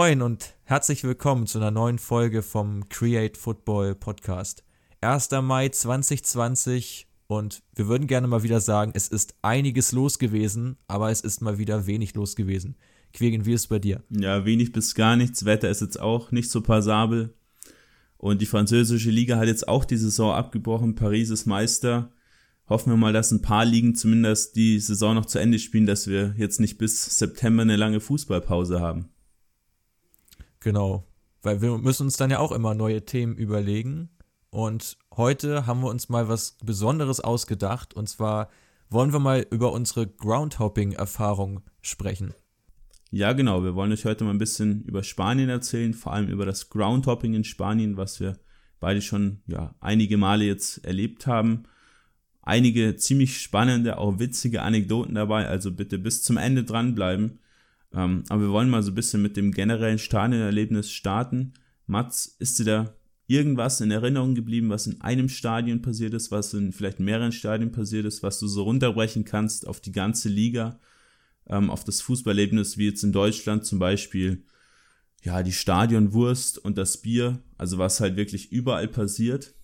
Moin und herzlich willkommen zu einer neuen Folge vom Create Football Podcast. 1. Mai 2020 und wir würden gerne mal wieder sagen, es ist einiges los gewesen, aber es ist mal wieder wenig los gewesen. Quegen, wie ist es bei dir? Ja, wenig bis gar nichts. Wetter ist jetzt auch nicht so passabel. Und die französische Liga hat jetzt auch die Saison abgebrochen. Paris ist Meister. Hoffen wir mal, dass ein paar Ligen zumindest die Saison noch zu Ende spielen, dass wir jetzt nicht bis September eine lange Fußballpause haben. Genau, weil wir müssen uns dann ja auch immer neue Themen überlegen. Und heute haben wir uns mal was Besonderes ausgedacht. Und zwar wollen wir mal über unsere Groundhopping-Erfahrung sprechen. Ja, genau. Wir wollen euch heute mal ein bisschen über Spanien erzählen, vor allem über das Groundhopping in Spanien, was wir beide schon ja, einige Male jetzt erlebt haben. Einige ziemlich spannende, auch witzige Anekdoten dabei, also bitte bis zum Ende dranbleiben. Ähm, aber wir wollen mal so ein bisschen mit dem generellen Stadionerlebnis starten. Mats, ist dir da irgendwas in Erinnerung geblieben, was in einem Stadion passiert ist, was in vielleicht mehreren Stadien passiert ist, was du so runterbrechen kannst auf die ganze Liga, ähm, auf das Fußballerlebnis, wie jetzt in Deutschland zum Beispiel, ja, die Stadionwurst und das Bier, also was halt wirklich überall passiert.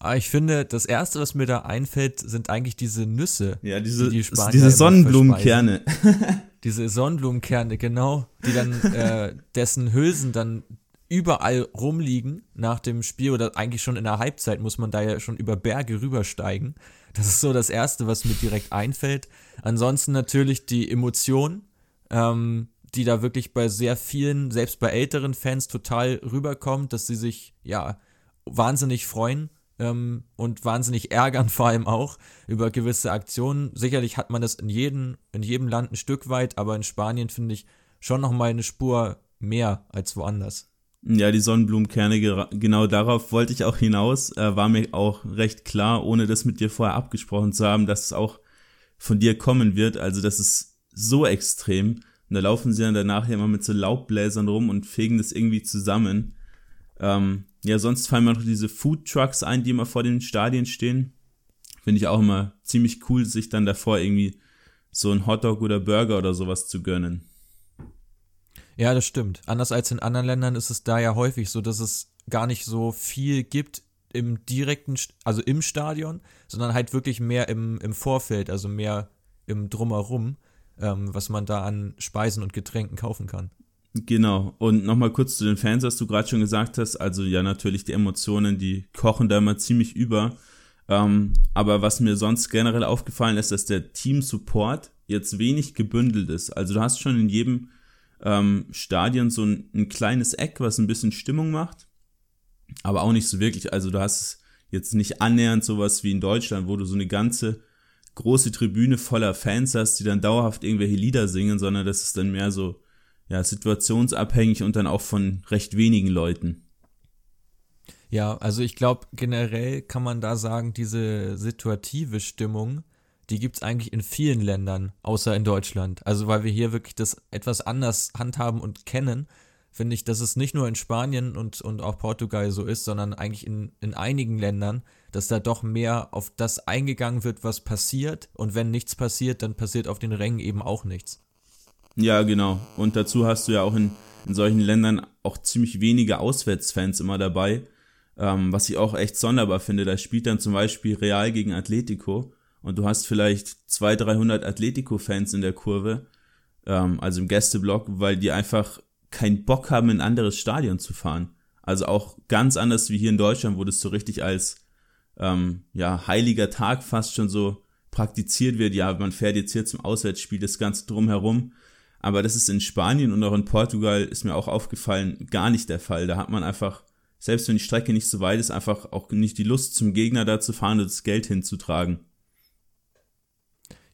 Ah, ich finde, das erste, was mir da einfällt, sind eigentlich diese Nüsse. Ja, diese, die die diese Sonnenblumenkerne. diese Sonnenblumenkerne, genau, die dann, äh, dessen Hülsen dann überall rumliegen nach dem Spiel oder eigentlich schon in der Halbzeit muss man da ja schon über Berge rübersteigen. Das ist so das Erste, was mir direkt einfällt. Ansonsten natürlich die Emotion, ähm, die da wirklich bei sehr vielen, selbst bei älteren Fans total rüberkommt, dass sie sich ja wahnsinnig freuen ähm, und wahnsinnig ärgern vor allem auch über gewisse Aktionen. Sicherlich hat man das in jedem, in jedem Land ein Stück weit, aber in Spanien finde ich schon nochmal eine Spur mehr als woanders. Ja, die Sonnenblumenkerne, genau darauf wollte ich auch hinaus. Äh, war mir auch recht klar, ohne das mit dir vorher abgesprochen zu haben, dass es auch von dir kommen wird. Also das ist so extrem. Und da laufen sie dann danach immer mit so Laubbläsern rum und fegen das irgendwie zusammen. Ähm, ja, sonst fallen mir noch diese Food Trucks ein, die immer vor den Stadien stehen. Finde ich auch immer ziemlich cool, sich dann davor irgendwie so ein Hotdog oder Burger oder sowas zu gönnen. Ja, das stimmt. Anders als in anderen Ländern ist es da ja häufig so, dass es gar nicht so viel gibt im direkten, also im Stadion, sondern halt wirklich mehr im, im Vorfeld, also mehr im Drumherum, ähm, was man da an Speisen und Getränken kaufen kann. Genau. Und nochmal kurz zu den Fans, was du gerade schon gesagt hast. Also ja, natürlich die Emotionen, die kochen da immer ziemlich über. Ähm, aber was mir sonst generell aufgefallen ist, dass der Team-Support jetzt wenig gebündelt ist. Also du hast schon in jedem ähm, Stadion so ein, ein kleines Eck, was ein bisschen Stimmung macht. Aber auch nicht so wirklich. Also du hast jetzt nicht annähernd sowas wie in Deutschland, wo du so eine ganze große Tribüne voller Fans hast, die dann dauerhaft irgendwelche Lieder singen, sondern das ist dann mehr so ja, situationsabhängig und dann auch von recht wenigen Leuten. Ja, also ich glaube, generell kann man da sagen, diese situative Stimmung, die gibt es eigentlich in vielen Ländern, außer in Deutschland. Also weil wir hier wirklich das etwas anders handhaben und kennen, finde ich, dass es nicht nur in Spanien und, und auch Portugal so ist, sondern eigentlich in, in einigen Ländern, dass da doch mehr auf das eingegangen wird, was passiert. Und wenn nichts passiert, dann passiert auf den Rängen eben auch nichts. Ja, genau. Und dazu hast du ja auch in, in solchen Ländern auch ziemlich wenige Auswärtsfans immer dabei, ähm, was ich auch echt sonderbar finde. Da spielt dann zum Beispiel Real gegen Atletico und du hast vielleicht 200, 300 Atletico-Fans in der Kurve, ähm, also im Gästeblock, weil die einfach keinen Bock haben, in ein anderes Stadion zu fahren. Also auch ganz anders wie hier in Deutschland, wo das so richtig als ähm, ja, heiliger Tag fast schon so praktiziert wird. Ja, man fährt jetzt hier zum Auswärtsspiel, das Ganze drumherum. Aber das ist in Spanien und auch in Portugal, ist mir auch aufgefallen, gar nicht der Fall. Da hat man einfach, selbst wenn die Strecke nicht so weit ist, einfach auch nicht die Lust zum Gegner da zu fahren und das Geld hinzutragen.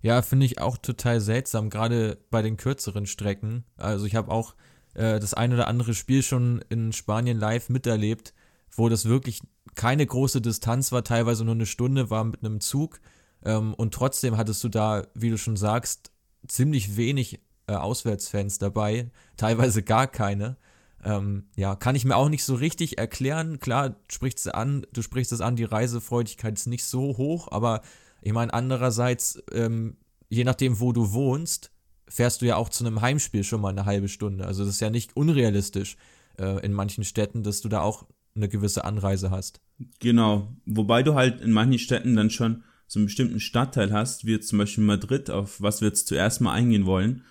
Ja, finde ich auch total seltsam, gerade bei den kürzeren Strecken. Also ich habe auch äh, das ein oder andere Spiel schon in Spanien live miterlebt, wo das wirklich keine große Distanz war, teilweise nur eine Stunde war mit einem Zug. Ähm, und trotzdem hattest du da, wie du schon sagst, ziemlich wenig äh, Auswärtsfans dabei, teilweise gar keine. Ähm, ja, kann ich mir auch nicht so richtig erklären. Klar, sprichst du an, du sprichst es an, die Reisefreudigkeit ist nicht so hoch, aber ich meine, andererseits, ähm, je nachdem, wo du wohnst, fährst du ja auch zu einem Heimspiel schon mal eine halbe Stunde. Also das ist ja nicht unrealistisch äh, in manchen Städten, dass du da auch eine gewisse Anreise hast. Genau. Wobei du halt in manchen Städten dann schon so einen bestimmten Stadtteil hast, wie zum Beispiel Madrid, auf was wir jetzt zuerst mal eingehen wollen,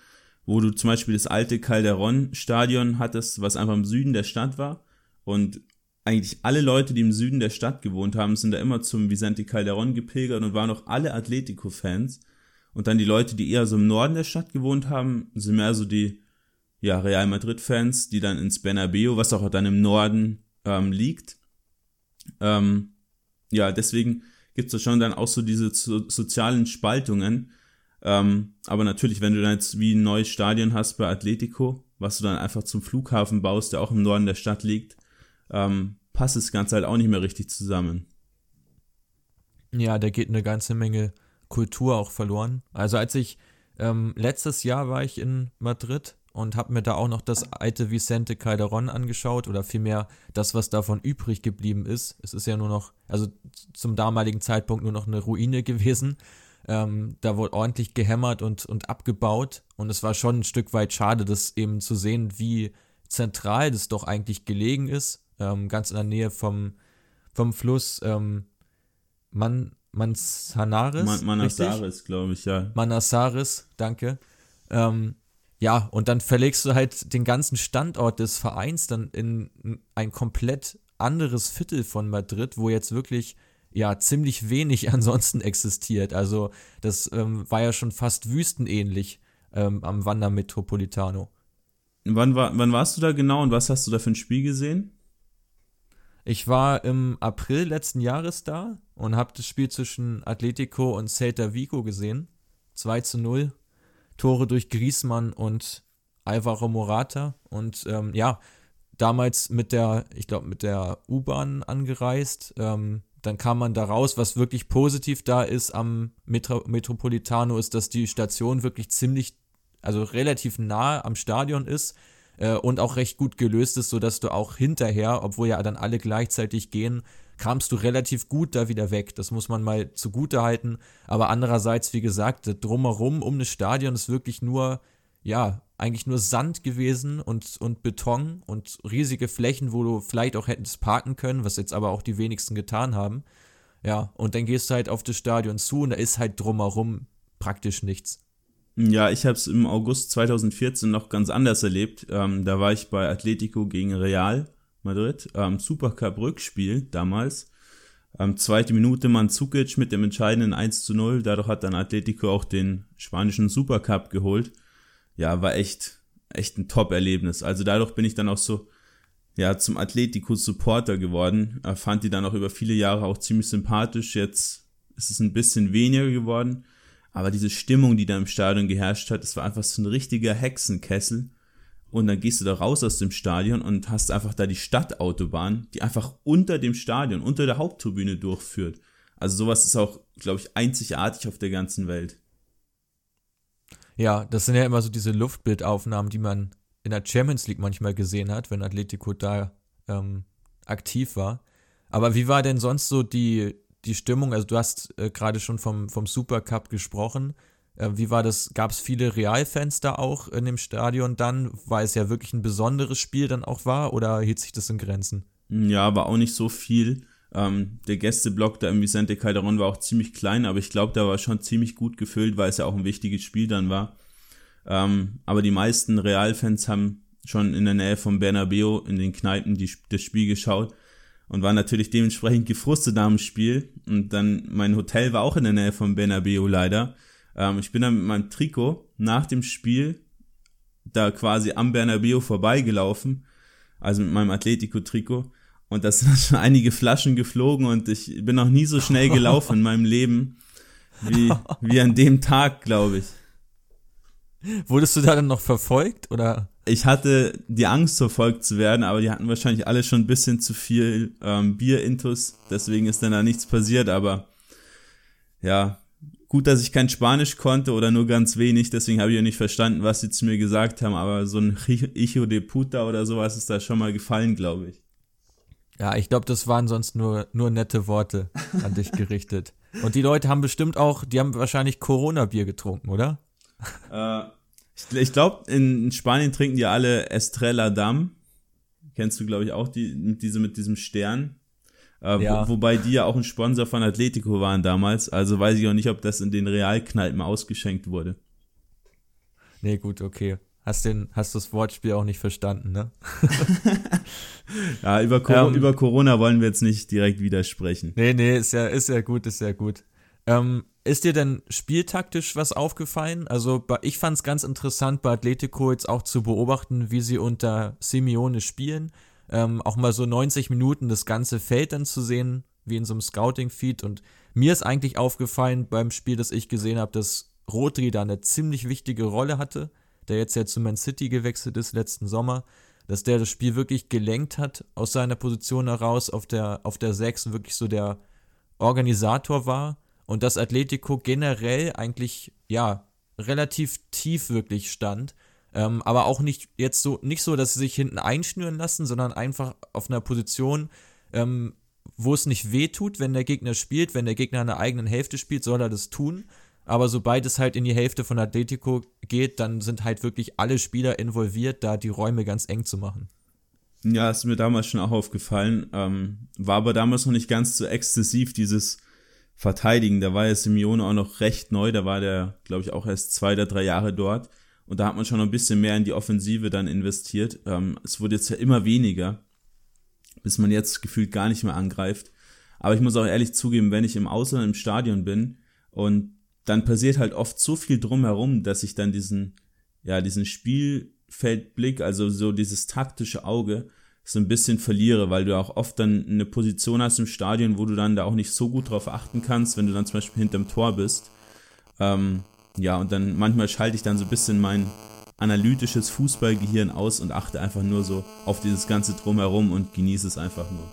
wo du zum Beispiel das alte Calderon-Stadion hattest, was einfach im Süden der Stadt war. Und eigentlich alle Leute, die im Süden der Stadt gewohnt haben, sind da immer zum Vicente Calderon gepilgert und waren auch alle Atletico-Fans. Und dann die Leute, die eher so im Norden der Stadt gewohnt haben, sind mehr so die ja, Real Madrid-Fans, die dann ins Bernabeu, was auch dann im Norden ähm, liegt. Ähm, ja, deswegen gibt es da schon dann auch so diese so, sozialen Spaltungen. Ähm, aber natürlich, wenn du dann jetzt wie ein neues Stadion hast bei Atletico, was du dann einfach zum Flughafen baust, der auch im Norden der Stadt liegt, ähm, passt das Ganze halt auch nicht mehr richtig zusammen. Ja, da geht eine ganze Menge Kultur auch verloren. Also als ich ähm, letztes Jahr war ich in Madrid und habe mir da auch noch das alte Vicente Calderon angeschaut oder vielmehr das, was davon übrig geblieben ist. Es ist ja nur noch, also zum damaligen Zeitpunkt nur noch eine Ruine gewesen. Ähm, da wurde ordentlich gehämmert und, und abgebaut und es war schon ein Stück weit schade, das eben zu sehen, wie zentral das doch eigentlich gelegen ist, ähm, ganz in der Nähe vom, vom Fluss ähm, Man, Manzanares. Man, Manassares, glaube ich, ja. Manassares, danke. Ähm, ja, und dann verlegst du halt den ganzen Standort des Vereins dann in ein komplett anderes Viertel von Madrid, wo jetzt wirklich ja ziemlich wenig ansonsten existiert. Also das ähm, war ja schon fast wüstenähnlich ähm, am Wander Metropolitano. Wann, war, wann warst du da genau und was hast du da für ein Spiel gesehen? Ich war im April letzten Jahres da und habe das Spiel zwischen Atletico und Celta Vigo gesehen. 2 zu 0. Tore durch Griezmann und Alvaro Morata. Und ähm, ja, damals mit der, ich glaube, mit der U-Bahn angereist. Ähm, dann kam man da raus. Was wirklich positiv da ist am Metro Metropolitano, ist, dass die Station wirklich ziemlich, also relativ nah am Stadion ist äh, und auch recht gut gelöst ist, sodass du auch hinterher, obwohl ja dann alle gleichzeitig gehen, kamst du relativ gut da wieder weg. Das muss man mal zugute halten. Aber andererseits, wie gesagt, drumherum um das Stadion ist wirklich nur, ja, eigentlich nur Sand gewesen und, und Beton und riesige Flächen, wo du vielleicht auch hättest parken können, was jetzt aber auch die wenigsten getan haben. Ja, und dann gehst du halt auf das Stadion zu und da ist halt drumherum praktisch nichts. Ja, ich habe es im August 2014 noch ganz anders erlebt. Ähm, da war ich bei Atletico gegen Real Madrid. Ähm, Supercup Rückspiel damals. Ähm, zweite Minute Manzukic mit dem entscheidenden 1 zu 0. Dadurch hat dann Atletico auch den spanischen Supercup geholt. Ja, war echt, echt ein Top-Erlebnis. Also dadurch bin ich dann auch so, ja, zum Atletico-Supporter geworden. Er fand die dann auch über viele Jahre auch ziemlich sympathisch. Jetzt ist es ein bisschen weniger geworden. Aber diese Stimmung, die da im Stadion geherrscht hat, das war einfach so ein richtiger Hexenkessel und dann gehst du da raus aus dem Stadion und hast einfach da die Stadtautobahn, die einfach unter dem Stadion, unter der Haupttribüne durchführt. Also sowas ist auch, glaube ich, einzigartig auf der ganzen Welt. Ja, das sind ja immer so diese Luftbildaufnahmen, die man in der Champions League manchmal gesehen hat, wenn Atletico da ähm, aktiv war. Aber wie war denn sonst so die, die Stimmung? Also du hast äh, gerade schon vom, vom Supercup gesprochen. Äh, wie war das? Gab es viele Realfans da auch in dem Stadion dann, weil es ja wirklich ein besonderes Spiel dann auch war oder hielt sich das in Grenzen? Ja, war auch nicht so viel. Ähm, der Gästeblock da im Vicente Calderon war auch ziemlich klein, aber ich glaube, da war schon ziemlich gut gefüllt, weil es ja auch ein wichtiges Spiel dann war. Ähm, aber die meisten Realfans haben schon in der Nähe vom Bernabeu in den Kneipen die, das Spiel geschaut und waren natürlich dementsprechend gefrustet dem Spiel. Und dann mein Hotel war auch in der Nähe vom Bernabeu leider. Ähm, ich bin dann mit meinem Trikot nach dem Spiel da quasi am Bernabeu vorbeigelaufen, also mit meinem Atletico-Trikot. Und da sind schon einige Flaschen geflogen und ich bin noch nie so schnell gelaufen in meinem Leben wie, wie an dem Tag, glaube ich. Wurdest du da dann noch verfolgt oder? Ich hatte die Angst, verfolgt zu werden, aber die hatten wahrscheinlich alle schon ein bisschen zu viel ähm, Bier-Intus, deswegen ist dann da nichts passiert, aber ja, Gut, dass ich kein Spanisch konnte oder nur ganz wenig, deswegen habe ich ja nicht verstanden, was sie zu mir gesagt haben, aber so ein Hijo de puta oder sowas ist da schon mal gefallen, glaube ich. Ja, ich glaube, das waren sonst nur, nur nette Worte an dich gerichtet. Und die Leute haben bestimmt auch, die haben wahrscheinlich Corona-Bier getrunken, oder? Äh, Ich, ich glaube, in Spanien trinken die alle Estrella Damm. Kennst du, glaube ich, auch die, diese mit diesem Stern. Äh, ja. wo, wobei die ja auch ein Sponsor von Atletico waren damals. Also weiß ich auch nicht, ob das in den Realkneipen ausgeschenkt wurde. Nee, gut, okay. Hast, den, hast das Wortspiel auch nicht verstanden, ne? ja, über, Cor ähm, über Corona wollen wir jetzt nicht direkt widersprechen. Nee, nee, ist ja, ist ja gut, ist ja gut. Ähm, ist dir denn spieltaktisch was aufgefallen? Also ich fand es ganz interessant bei Atletico jetzt auch zu beobachten, wie sie unter Simeone spielen. Ähm, auch mal so 90 Minuten das ganze Feld dann zu sehen, wie in so einem Scouting-Feed. Und mir ist eigentlich aufgefallen beim Spiel, das ich gesehen habe, dass Rodri da eine ziemlich wichtige Rolle hatte der jetzt ja zu Man City gewechselt ist letzten Sommer, dass der das Spiel wirklich gelenkt hat aus seiner Position heraus auf der, auf der 6 und wirklich so der Organisator war und dass Atletico generell eigentlich, ja, relativ tief wirklich stand. Ähm, aber auch nicht jetzt so, nicht so, dass sie sich hinten einschnüren lassen, sondern einfach auf einer Position, ähm, wo es nicht weh tut, wenn der Gegner spielt, wenn der Gegner in der eigenen Hälfte spielt, soll er das tun. Aber sobald es halt in die Hälfte von Atletico geht, dann sind halt wirklich alle Spieler involviert, da die Räume ganz eng zu machen. Ja, ist mir damals schon auch aufgefallen. Ähm, war aber damals noch nicht ganz so exzessiv, dieses Verteidigen. Da war ja Simeone auch noch recht neu. Da war der, glaube ich, auch erst zwei oder drei Jahre dort. Und da hat man schon ein bisschen mehr in die Offensive dann investiert. Ähm, es wurde jetzt ja immer weniger, bis man jetzt gefühlt gar nicht mehr angreift. Aber ich muss auch ehrlich zugeben, wenn ich im Ausland im Stadion bin und dann passiert halt oft so viel drumherum, dass ich dann diesen, ja, diesen Spielfeldblick, also so dieses taktische Auge, so ein bisschen verliere, weil du auch oft dann eine Position hast im Stadion, wo du dann da auch nicht so gut drauf achten kannst, wenn du dann zum Beispiel hinterm Tor bist. Ähm, ja, und dann manchmal schalte ich dann so ein bisschen mein analytisches Fußballgehirn aus und achte einfach nur so auf dieses ganze Drumherum und genieße es einfach nur.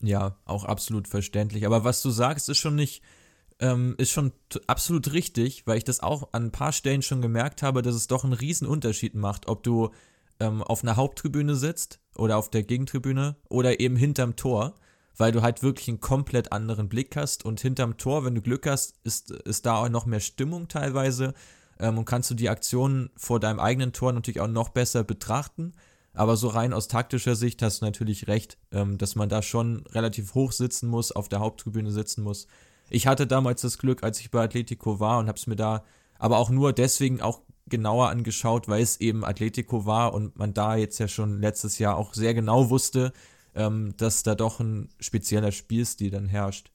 Ja, auch absolut verständlich. Aber was du sagst, ist schon nicht, ähm, ist schon absolut richtig, weil ich das auch an ein paar Stellen schon gemerkt habe, dass es doch einen riesen Unterschied macht, ob du ähm, auf einer Haupttribüne sitzt oder auf der Gegentribüne oder eben hinterm Tor, weil du halt wirklich einen komplett anderen Blick hast und hinterm Tor, wenn du Glück hast, ist, ist da auch noch mehr Stimmung teilweise ähm, und kannst du die Aktionen vor deinem eigenen Tor natürlich auch noch besser betrachten. Aber so rein aus taktischer Sicht hast du natürlich recht, ähm, dass man da schon relativ hoch sitzen muss, auf der Haupttribüne sitzen muss. Ich hatte damals das Glück, als ich bei Atletico war und habe es mir da aber auch nur deswegen auch genauer angeschaut, weil es eben Atletico war und man da jetzt ja schon letztes Jahr auch sehr genau wusste, ähm, dass da doch ein spezieller Spielstil dann herrscht.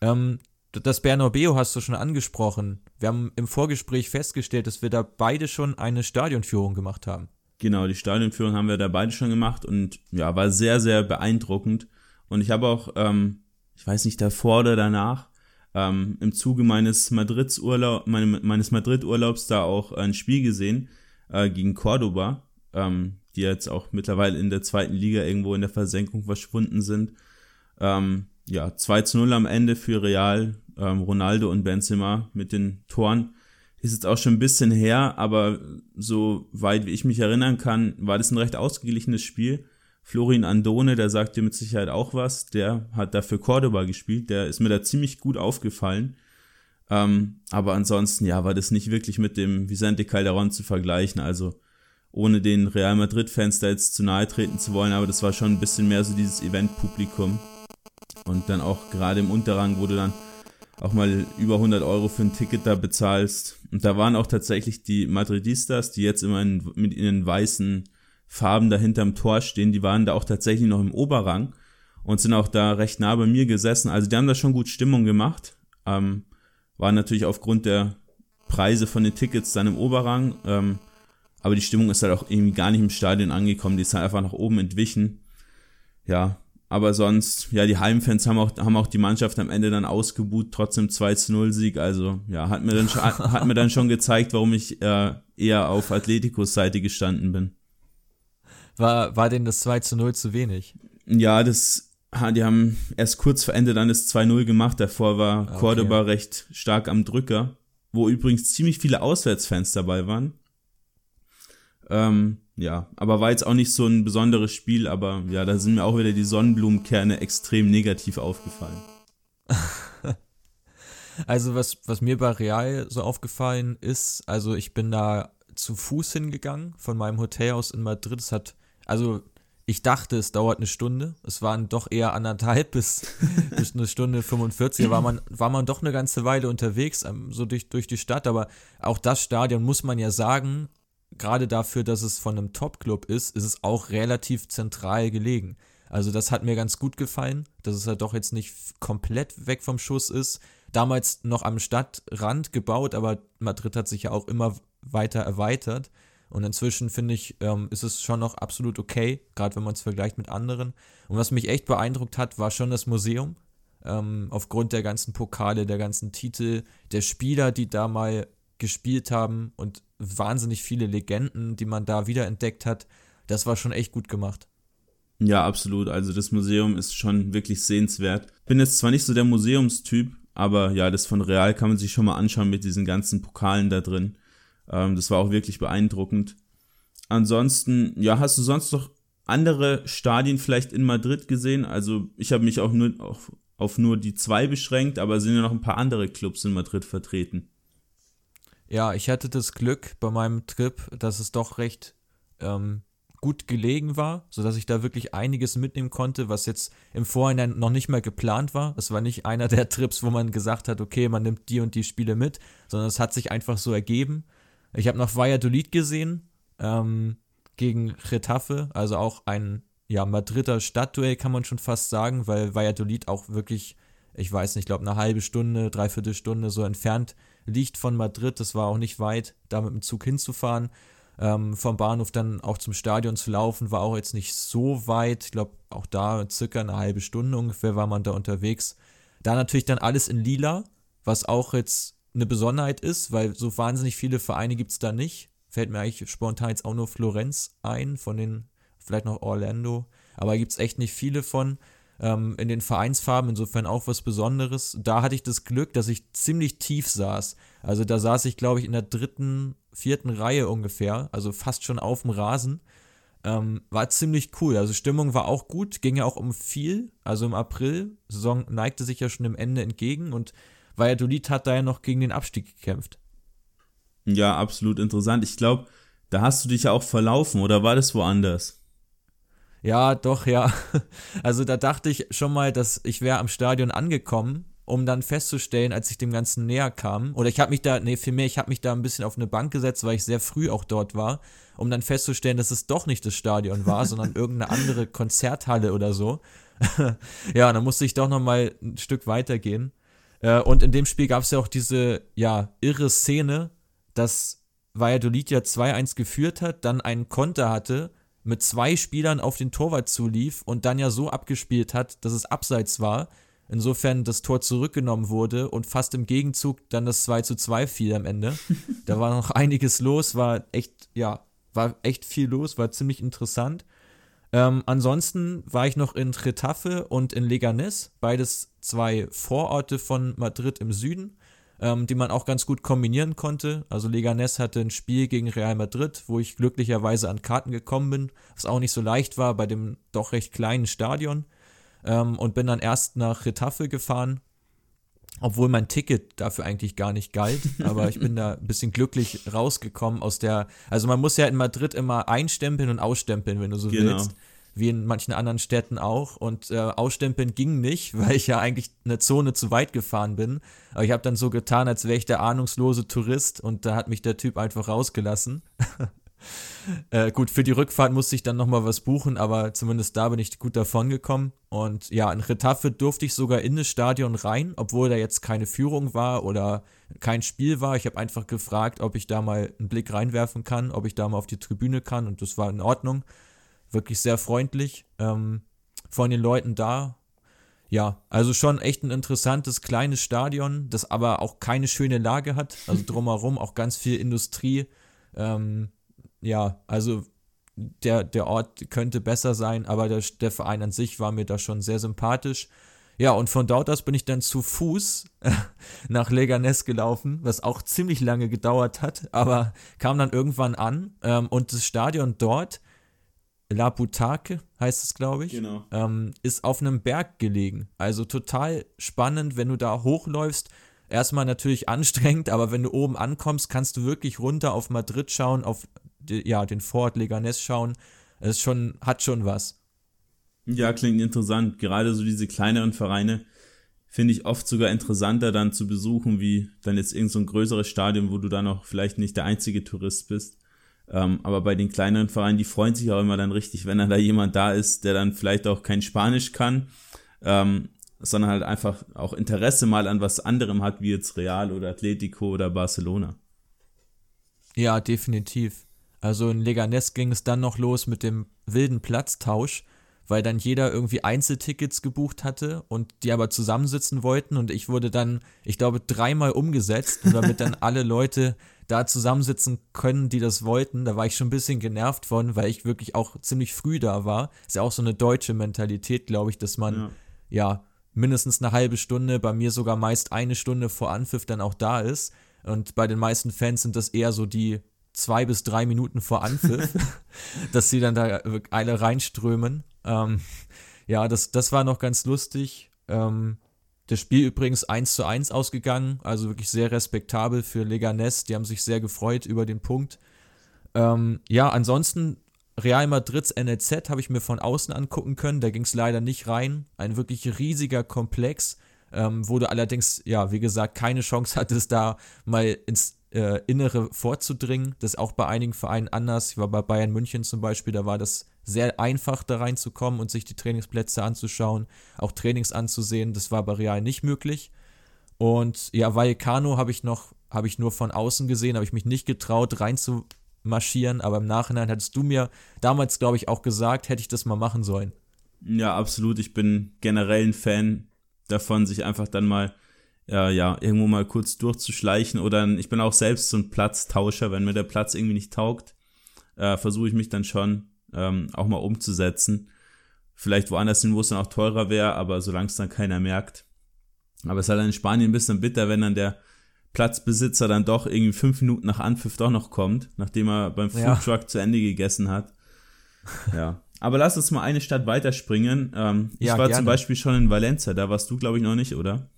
Ähm, das Bernabeu hast du schon angesprochen. Wir haben im Vorgespräch festgestellt, dass wir da beide schon eine Stadionführung gemacht haben. Genau, die Stadionführung haben wir da beide schon gemacht und ja, war sehr, sehr beeindruckend. Und ich habe auch, ähm, ich weiß nicht, davor oder danach, ähm, im Zuge meines Madrid-Urlaubs meine, meines Madrid-Urlaubs da auch ein Spiel gesehen äh, gegen Cordoba, ähm, die jetzt auch mittlerweile in der zweiten Liga irgendwo in der Versenkung verschwunden sind. Ähm, ja, 2 zu 0 am Ende für Real, ähm, Ronaldo und Benzema mit den Toren. Ist jetzt auch schon ein bisschen her, aber so weit wie ich mich erinnern kann, war das ein recht ausgeglichenes Spiel. Florin Andone, der sagt dir mit Sicherheit auch was, der hat dafür Cordoba gespielt, der ist mir da ziemlich gut aufgefallen. Ähm, aber ansonsten, ja, war das nicht wirklich mit dem Vicente Calderon zu vergleichen, also ohne den Real Madrid-Fans da jetzt zu nahe treten zu wollen, aber das war schon ein bisschen mehr so dieses Event-Publikum. Und dann auch gerade im Unterrang, wo du dann auch mal über 100 Euro für ein Ticket da bezahlst. Und da waren auch tatsächlich die Madridistas, die jetzt immer in, mit ihren weißen Farben da hinterm Tor stehen, die waren da auch tatsächlich noch im Oberrang und sind auch da recht nah bei mir gesessen. Also die haben da schon gut Stimmung gemacht. Ähm, waren natürlich aufgrund der Preise von den Tickets dann im Oberrang. Ähm, aber die Stimmung ist halt auch irgendwie gar nicht im Stadion angekommen. Die ist halt einfach nach oben entwichen. Ja, aber sonst, ja, die Heimfans haben auch, haben auch die Mannschaft am Ende dann ausgebuht, trotzdem 2 zu 0 Sieg. Also, ja, hat mir dann, hat mir dann schon gezeigt, warum ich äh, eher auf Atleticos Seite gestanden bin. War, war denn das 2 zu 0 zu wenig? Ja, das, die haben erst kurz vor Ende dann das 2-0 gemacht. Davor war okay. Cordoba recht stark am Drücker, wo übrigens ziemlich viele Auswärtsfans dabei waren. Ähm, ja, aber war jetzt auch nicht so ein besonderes Spiel, aber ja, da sind mir auch wieder die Sonnenblumenkerne extrem negativ aufgefallen. Also was, was mir bei Real so aufgefallen ist, also ich bin da zu Fuß hingegangen von meinem Hotel aus in Madrid. Es hat, also ich dachte, es dauert eine Stunde. Es waren doch eher anderthalb bis, bis eine Stunde 45. Da war man, war man doch eine ganze Weile unterwegs, ähm, so durch, durch die Stadt. Aber auch das Stadion muss man ja sagen, gerade dafür, dass es von einem Top-Club ist, ist es auch relativ zentral gelegen. Also das hat mir ganz gut gefallen, dass es halt doch jetzt nicht komplett weg vom Schuss ist. Damals noch am Stadtrand gebaut, aber Madrid hat sich ja auch immer weiter erweitert. Und inzwischen finde ich, ähm, ist es schon noch absolut okay, gerade wenn man es vergleicht mit anderen. Und was mich echt beeindruckt hat, war schon das Museum. Ähm, aufgrund der ganzen Pokale, der ganzen Titel, der Spieler, die da mal gespielt haben und wahnsinnig viele Legenden, die man da wiederentdeckt hat. Das war schon echt gut gemacht. Ja, absolut. Also das Museum ist schon wirklich sehenswert. Bin jetzt zwar nicht so der Museumstyp, aber ja, das von Real kann man sich schon mal anschauen mit diesen ganzen Pokalen da drin. Ähm, das war auch wirklich beeindruckend. Ansonsten, ja, hast du sonst noch andere Stadien vielleicht in Madrid gesehen? Also ich habe mich auch nur auf, auf nur die zwei beschränkt, aber sind ja noch ein paar andere Clubs in Madrid vertreten. Ja, ich hatte das Glück bei meinem Trip, dass es doch recht ähm, gut gelegen war, sodass ich da wirklich einiges mitnehmen konnte, was jetzt im Vorhinein noch nicht mehr geplant war. Es war nicht einer der Trips, wo man gesagt hat, okay, man nimmt die und die Spiele mit, sondern es hat sich einfach so ergeben. Ich habe noch Valladolid gesehen ähm, gegen Retafe, also auch ein ja, Madrider Stadtduell kann man schon fast sagen, weil Valladolid auch wirklich, ich weiß nicht, ich glaube eine halbe Stunde, dreiviertel Stunde so entfernt liegt von Madrid. Das war auch nicht weit, da mit dem Zug hinzufahren ähm, vom Bahnhof dann auch zum Stadion zu laufen, war auch jetzt nicht so weit. Ich glaube, auch da circa eine halbe Stunde ungefähr war man da unterwegs. Da natürlich dann alles in lila, was auch jetzt eine Besonderheit ist, weil so wahnsinnig viele Vereine gibt es da nicht. Fällt mir eigentlich spontan jetzt auch nur Florenz ein, von den, vielleicht noch Orlando, aber gibt es echt nicht viele von ähm, in den Vereinsfarben, insofern auch was Besonderes. Da hatte ich das Glück, dass ich ziemlich tief saß. Also da saß ich, glaube ich, in der dritten, vierten Reihe ungefähr, also fast schon auf dem Rasen. Ähm, war ziemlich cool. Also Stimmung war auch gut, ging ja auch um viel. Also im April, Saison neigte sich ja schon dem Ende entgegen und Valladolid hat da ja noch gegen den Abstieg gekämpft. Ja, absolut interessant. Ich glaube, da hast du dich ja auch verlaufen, oder war das woanders? Ja, doch, ja. Also da dachte ich schon mal, dass ich wäre am Stadion angekommen, um dann festzustellen, als ich dem Ganzen näher kam, oder ich habe mich da, nee, vielmehr, ich habe mich da ein bisschen auf eine Bank gesetzt, weil ich sehr früh auch dort war, um dann festzustellen, dass es doch nicht das Stadion war, sondern irgendeine andere Konzerthalle oder so. ja, dann musste ich doch nochmal ein Stück weitergehen. Äh, und in dem Spiel gab es ja auch diese, ja, irre Szene, dass Valladolid ja 2-1 geführt hat, dann einen Konter hatte mit zwei Spielern auf den Torwart zulief und dann ja so abgespielt hat, dass es abseits war. Insofern das Tor zurückgenommen wurde und fast im Gegenzug dann das 2 zu 2 fiel am Ende. da war noch einiges los, war echt, ja, war echt viel los, war ziemlich interessant. Ähm, ansonsten war ich noch in Retafe und in Leganés, beides zwei Vororte von Madrid im Süden ähm, die man auch ganz gut kombinieren konnte. Also Leganés hatte ein Spiel gegen Real Madrid, wo ich glücklicherweise an Karten gekommen bin, was auch nicht so leicht war bei dem doch recht kleinen Stadion. Ähm, und bin dann erst nach Retafe gefahren, obwohl mein Ticket dafür eigentlich gar nicht galt, aber ich bin da ein bisschen glücklich rausgekommen aus der, also man muss ja in Madrid immer einstempeln und ausstempeln, wenn du so genau. willst wie in manchen anderen Städten auch. Und äh, ausstempeln ging nicht, weil ich ja eigentlich eine Zone zu weit gefahren bin. Aber ich habe dann so getan, als wäre ich der ahnungslose Tourist und da hat mich der Typ einfach rausgelassen. äh, gut, für die Rückfahrt musste ich dann nochmal was buchen, aber zumindest da bin ich gut davon gekommen. Und ja, in Retafe durfte ich sogar in das Stadion rein, obwohl da jetzt keine Führung war oder kein Spiel war. Ich habe einfach gefragt, ob ich da mal einen Blick reinwerfen kann, ob ich da mal auf die Tribüne kann und das war in Ordnung wirklich sehr freundlich ähm, von den Leuten da. Ja, also schon echt ein interessantes kleines Stadion, das aber auch keine schöne Lage hat. Also drumherum auch ganz viel Industrie. Ähm, ja, also der, der Ort könnte besser sein, aber der, der Verein an sich war mir da schon sehr sympathisch. Ja, und von dort aus bin ich dann zu Fuß nach Leganés gelaufen, was auch ziemlich lange gedauert hat, aber kam dann irgendwann an. Ähm, und das Stadion dort La Butake heißt es, glaube ich, genau. ähm, ist auf einem Berg gelegen. Also total spannend, wenn du da hochläufst. Erstmal natürlich anstrengend, aber wenn du oben ankommst, kannst du wirklich runter auf Madrid schauen, auf ja, den Fort Leganés schauen. Es schon, hat schon was. Ja, klingt interessant. Gerade so diese kleineren Vereine finde ich oft sogar interessanter dann zu besuchen, wie dann jetzt irgend so größeres Stadion, wo du dann auch vielleicht nicht der einzige Tourist bist. Ähm, aber bei den kleineren Vereinen, die freuen sich auch immer dann richtig, wenn dann da jemand da ist, der dann vielleicht auch kein Spanisch kann, ähm, sondern halt einfach auch Interesse mal an was anderem hat, wie jetzt Real oder Atletico oder Barcelona. Ja, definitiv. Also in Leganés ging es dann noch los mit dem wilden Platztausch weil dann jeder irgendwie Einzeltickets gebucht hatte und die aber zusammensitzen wollten und ich wurde dann, ich glaube, dreimal umgesetzt, damit dann alle Leute da zusammensitzen können, die das wollten. Da war ich schon ein bisschen genervt von, weil ich wirklich auch ziemlich früh da war. Ist ja auch so eine deutsche Mentalität, glaube ich, dass man ja. ja mindestens eine halbe Stunde, bei mir sogar meist eine Stunde vor Anpfiff dann auch da ist. Und bei den meisten Fans sind das eher so die zwei bis drei Minuten vor Anpfiff, dass sie dann da alle reinströmen. Ähm, ja, das, das war noch ganz lustig. Ähm, das Spiel übrigens 1 zu 1 ausgegangen, also wirklich sehr respektabel für Leganés. Die haben sich sehr gefreut über den Punkt. Ähm, ja, ansonsten Real Madrids NLZ habe ich mir von außen angucken können. Da ging es leider nicht rein. Ein wirklich riesiger Komplex, ähm, wo du allerdings, ja, wie gesagt, keine Chance hattest, da mal ins äh, Innere vorzudringen. Das ist auch bei einigen Vereinen anders. Ich war bei Bayern München zum Beispiel, da war das sehr einfach da reinzukommen und sich die Trainingsplätze anzuschauen, auch Trainings anzusehen. Das war bei Real nicht möglich. Und ja, Vallecano habe ich noch, habe ich nur von außen gesehen, habe ich mich nicht getraut, reinzumarschieren, aber im Nachhinein hattest du mir damals, glaube ich, auch gesagt, hätte ich das mal machen sollen. Ja, absolut. Ich bin generell ein Fan davon, sich einfach dann mal ja, ja, irgendwo mal kurz durchzuschleichen oder ich bin auch selbst so ein Platztauscher, wenn mir der Platz irgendwie nicht taugt, äh, versuche ich mich dann schon ähm, auch mal umzusetzen. Vielleicht woanders hin, wo es dann auch teurer wäre, aber solange es dann keiner merkt. Aber es ist halt in Spanien ein bisschen bitter, wenn dann der Platzbesitzer dann doch irgendwie fünf Minuten nach Anpfiff doch noch kommt, nachdem er beim Foodtruck ja. zu Ende gegessen hat. Ja. Aber lass uns mal eine Stadt weiterspringen. Ähm, ja, ich war gerne. zum Beispiel schon in Valencia, da warst du, glaube ich, noch nicht, oder?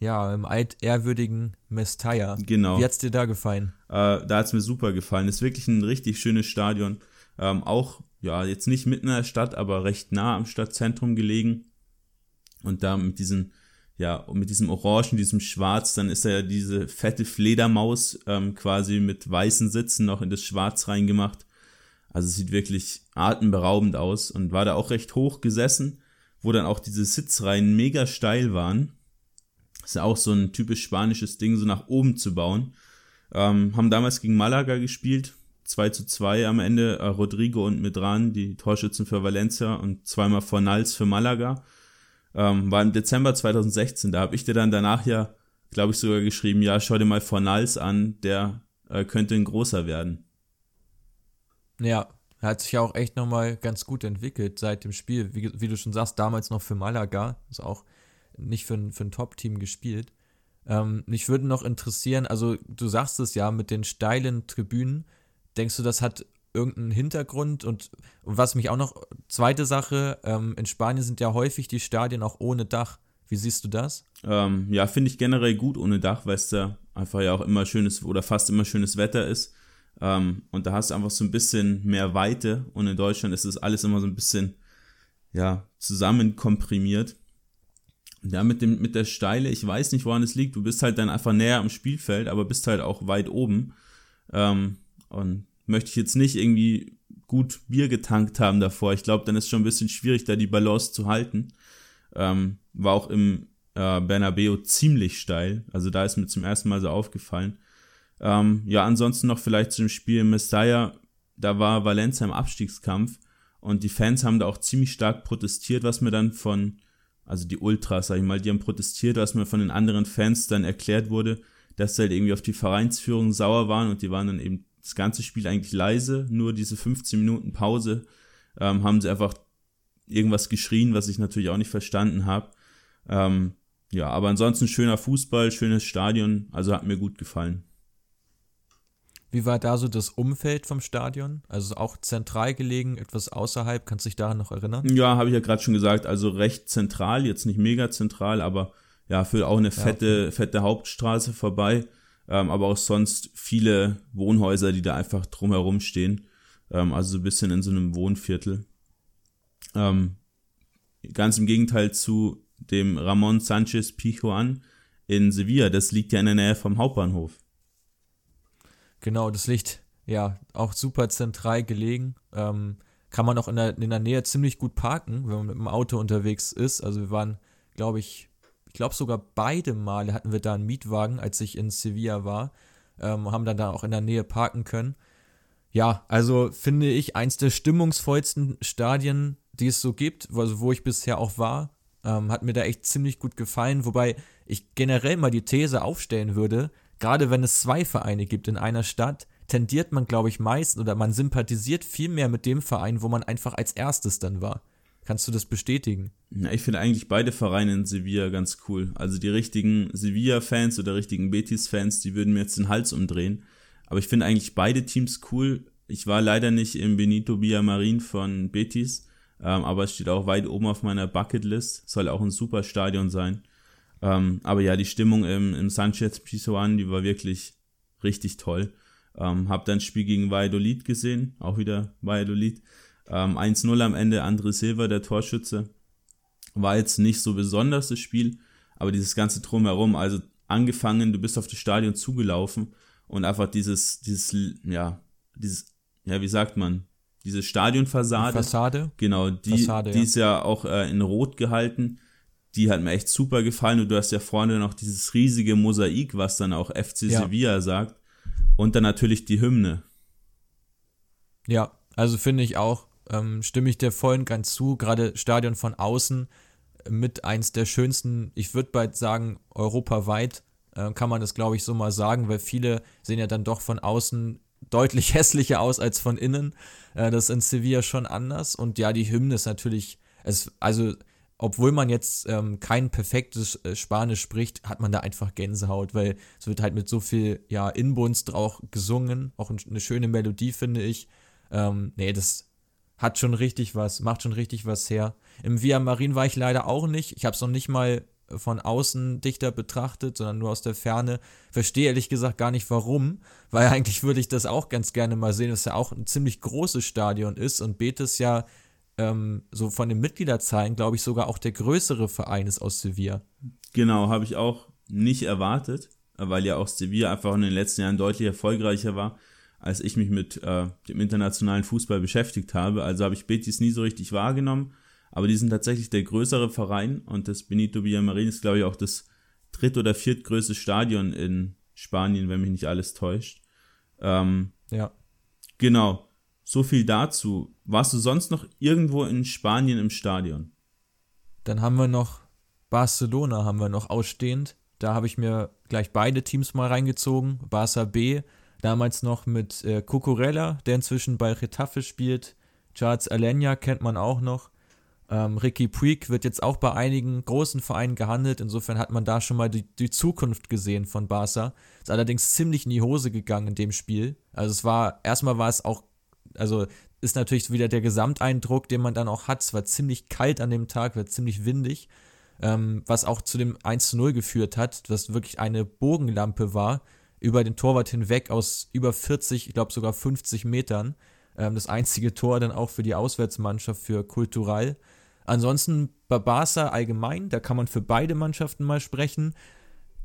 Ja, im altehrwürdigen Mestalla. Genau. Wie hat's dir da gefallen? Äh, da hat's mir super gefallen. Ist wirklich ein richtig schönes Stadion. Ähm, auch, ja, jetzt nicht mitten in der Stadt, aber recht nah am Stadtzentrum gelegen. Und da mit diesem, ja, mit diesem Orangen, diesem Schwarz, dann ist da ja diese fette Fledermaus ähm, quasi mit weißen Sitzen noch in das Schwarz reingemacht. Also sieht wirklich atemberaubend aus und war da auch recht hoch gesessen, wo dann auch diese Sitzreihen mega steil waren. ist ja auch so ein typisch spanisches Ding, so nach oben zu bauen. Ähm, haben damals gegen Malaga gespielt, 2 zu 2 am Ende. Äh, Rodrigo und Medran, die Torschützen für Valencia und zweimal Fornals für Malaga. Ähm, war im Dezember 2016. Da habe ich dir dann danach ja, glaube ich, sogar geschrieben, ja, schau dir mal Fornals an, der äh, könnte ein großer werden. Ja, hat sich ja auch echt nochmal ganz gut entwickelt seit dem Spiel. Wie, wie, du schon sagst, damals noch für Malaga, ist auch nicht für, für ein Top-Team gespielt. Ähm, mich würde noch interessieren, also du sagst es ja mit den steilen Tribünen, Denkst du, das hat irgendeinen Hintergrund? Und, was mich auch noch, zweite Sache, ähm, in Spanien sind ja häufig die Stadien auch ohne Dach. Wie siehst du das? Ähm, ja, finde ich generell gut ohne Dach, weil es da einfach ja auch immer schönes oder fast immer schönes Wetter ist. Ähm, und da hast du einfach so ein bisschen mehr Weite. Und in Deutschland ist das alles immer so ein bisschen, ja, zusammenkomprimiert. Ja, mit, dem, mit der Steile, ich weiß nicht, woran es liegt. Du bist halt dann einfach näher am Spielfeld, aber bist halt auch weit oben. Ähm, und möchte ich jetzt nicht irgendwie gut Bier getankt haben davor. Ich glaube, dann ist schon ein bisschen schwierig, da die Balance zu halten. Ähm, war auch im äh, Bernabeu ziemlich steil. Also da ist mir zum ersten Mal so aufgefallen. Ähm, ja, ansonsten noch vielleicht zum Spiel Messiah. Da war Valencia im Abstiegskampf und die Fans haben da auch ziemlich stark protestiert, was mir dann von, also die Ultras, sag ich mal, die haben protestiert, was mir von den anderen Fans dann erklärt wurde, dass sie halt irgendwie auf die Vereinsführung sauer waren und die waren dann eben das ganze Spiel eigentlich leise, nur diese 15 Minuten Pause ähm, haben sie einfach irgendwas geschrien, was ich natürlich auch nicht verstanden habe. Ähm, ja, aber ansonsten schöner Fußball, schönes Stadion, also hat mir gut gefallen. Wie war da so das Umfeld vom Stadion? Also auch zentral gelegen, etwas außerhalb, kannst du dich daran noch erinnern? Ja, habe ich ja gerade schon gesagt, also recht zentral, jetzt nicht mega zentral, aber ja, führt auch eine fette, ja. fette Hauptstraße vorbei, ähm, aber auch sonst viele Wohnhäuser, die da einfach drumherum stehen. Ähm, also so ein bisschen in so einem Wohnviertel. Ähm, ganz im Gegenteil zu dem Ramon Sanchez Pijuan in Sevilla. Das liegt ja in der Nähe vom Hauptbahnhof. Genau, das liegt ja auch super zentral gelegen. Ähm, kann man auch in der, in der Nähe ziemlich gut parken, wenn man mit dem Auto unterwegs ist. Also wir waren, glaube ich, ich glaube sogar beide Male hatten wir da einen Mietwagen, als ich in Sevilla war. Ähm, haben dann da auch in der Nähe parken können. Ja, also finde ich eins der stimmungsvollsten Stadien, die es so gibt, also wo ich bisher auch war. Ähm, hat mir da echt ziemlich gut gefallen, wobei ich generell mal die These aufstellen würde, gerade wenn es zwei Vereine gibt in einer Stadt, tendiert man, glaube ich, meist oder man sympathisiert viel mehr mit dem Verein, wo man einfach als erstes dann war. Kannst du das bestätigen? Ja, ich finde eigentlich beide Vereine in Sevilla ganz cool. Also die richtigen Sevilla-Fans oder richtigen Betis-Fans, die würden mir jetzt den Hals umdrehen. Aber ich finde eigentlich beide Teams cool. Ich war leider nicht im Benito Villamarin von Betis, ähm, aber es steht auch weit oben auf meiner Bucketlist. Soll auch ein super Stadion sein. Ähm, aber ja, die Stimmung im, im Sanchez Pizjuan, die war wirklich richtig toll. Ähm, hab dann Spiel gegen Valladolid gesehen, auch wieder Valladolid. Ähm, 1-0 am Ende, André Silva, der Torschütze. War jetzt nicht so besonders das Spiel, aber dieses ganze Drumherum, also angefangen, du bist auf das Stadion zugelaufen und einfach dieses, dieses, ja, dieses, ja, wie sagt man, diese Stadionfassade. Fassade? Genau, die, Fassade, die ist ja auch äh, in Rot gehalten. Die hat mir echt super gefallen und du hast ja vorne noch dieses riesige Mosaik, was dann auch FC ja. Sevilla sagt. Und dann natürlich die Hymne. Ja, also finde ich auch, ähm, stimme ich dir voll und ganz zu, gerade Stadion von außen mit eins der schönsten, ich würde bald sagen, europaweit, äh, kann man das glaube ich so mal sagen, weil viele sehen ja dann doch von außen deutlich hässlicher aus als von innen. Äh, das ist in Sevilla schon anders und ja, die Hymne ist natürlich, es, also obwohl man jetzt ähm, kein perfektes äh, Spanisch spricht, hat man da einfach Gänsehaut, weil es wird halt mit so viel ja, Inbrunst auch gesungen, auch eine schöne Melodie, finde ich. Ähm, nee, das hat schon richtig was, macht schon richtig was her. Im Via Marin war ich leider auch nicht. Ich habe es noch nicht mal von außen dichter betrachtet, sondern nur aus der Ferne. Verstehe ehrlich gesagt gar nicht warum, weil eigentlich würde ich das auch ganz gerne mal sehen, dass ja auch ein ziemlich großes Stadion ist und Betis ja ähm, so von den Mitgliederzahlen, glaube ich, sogar auch der größere Verein ist aus Sevilla. Genau, habe ich auch nicht erwartet, weil ja auch Sevilla einfach in den letzten Jahren deutlich erfolgreicher war, als ich mich mit äh, dem internationalen Fußball beschäftigt habe. Also habe ich Betis nie so richtig wahrgenommen, aber die sind tatsächlich der größere Verein und das Benito Villamarin ist, glaube ich, auch das dritt- oder viertgrößte Stadion in Spanien, wenn mich nicht alles täuscht. Ähm, ja. Genau. So viel dazu. Warst du sonst noch irgendwo in Spanien im Stadion? Dann haben wir noch Barcelona haben wir noch ausstehend. Da habe ich mir gleich beide Teams mal reingezogen. Barça B, damals noch mit äh, Cucurella, der inzwischen bei Retafe spielt. Charles Alenia kennt man auch noch. Ähm, Ricky Puig wird jetzt auch bei einigen großen Vereinen gehandelt. Insofern hat man da schon mal die, die Zukunft gesehen von Barca. Ist allerdings ziemlich in die Hose gegangen in dem Spiel. Also es war, erstmal war es auch also ist natürlich wieder der Gesamteindruck, den man dann auch hat. Es war ziemlich kalt an dem Tag, war ziemlich windig, ähm, was auch zu dem 1 zu 0 geführt hat, was wirklich eine Bogenlampe war, über den Torwart hinweg aus über 40, ich glaube sogar 50 Metern. Ähm, das einzige Tor dann auch für die Auswärtsmannschaft, für Kultural. Ansonsten bei Barca allgemein, da kann man für beide Mannschaften mal sprechen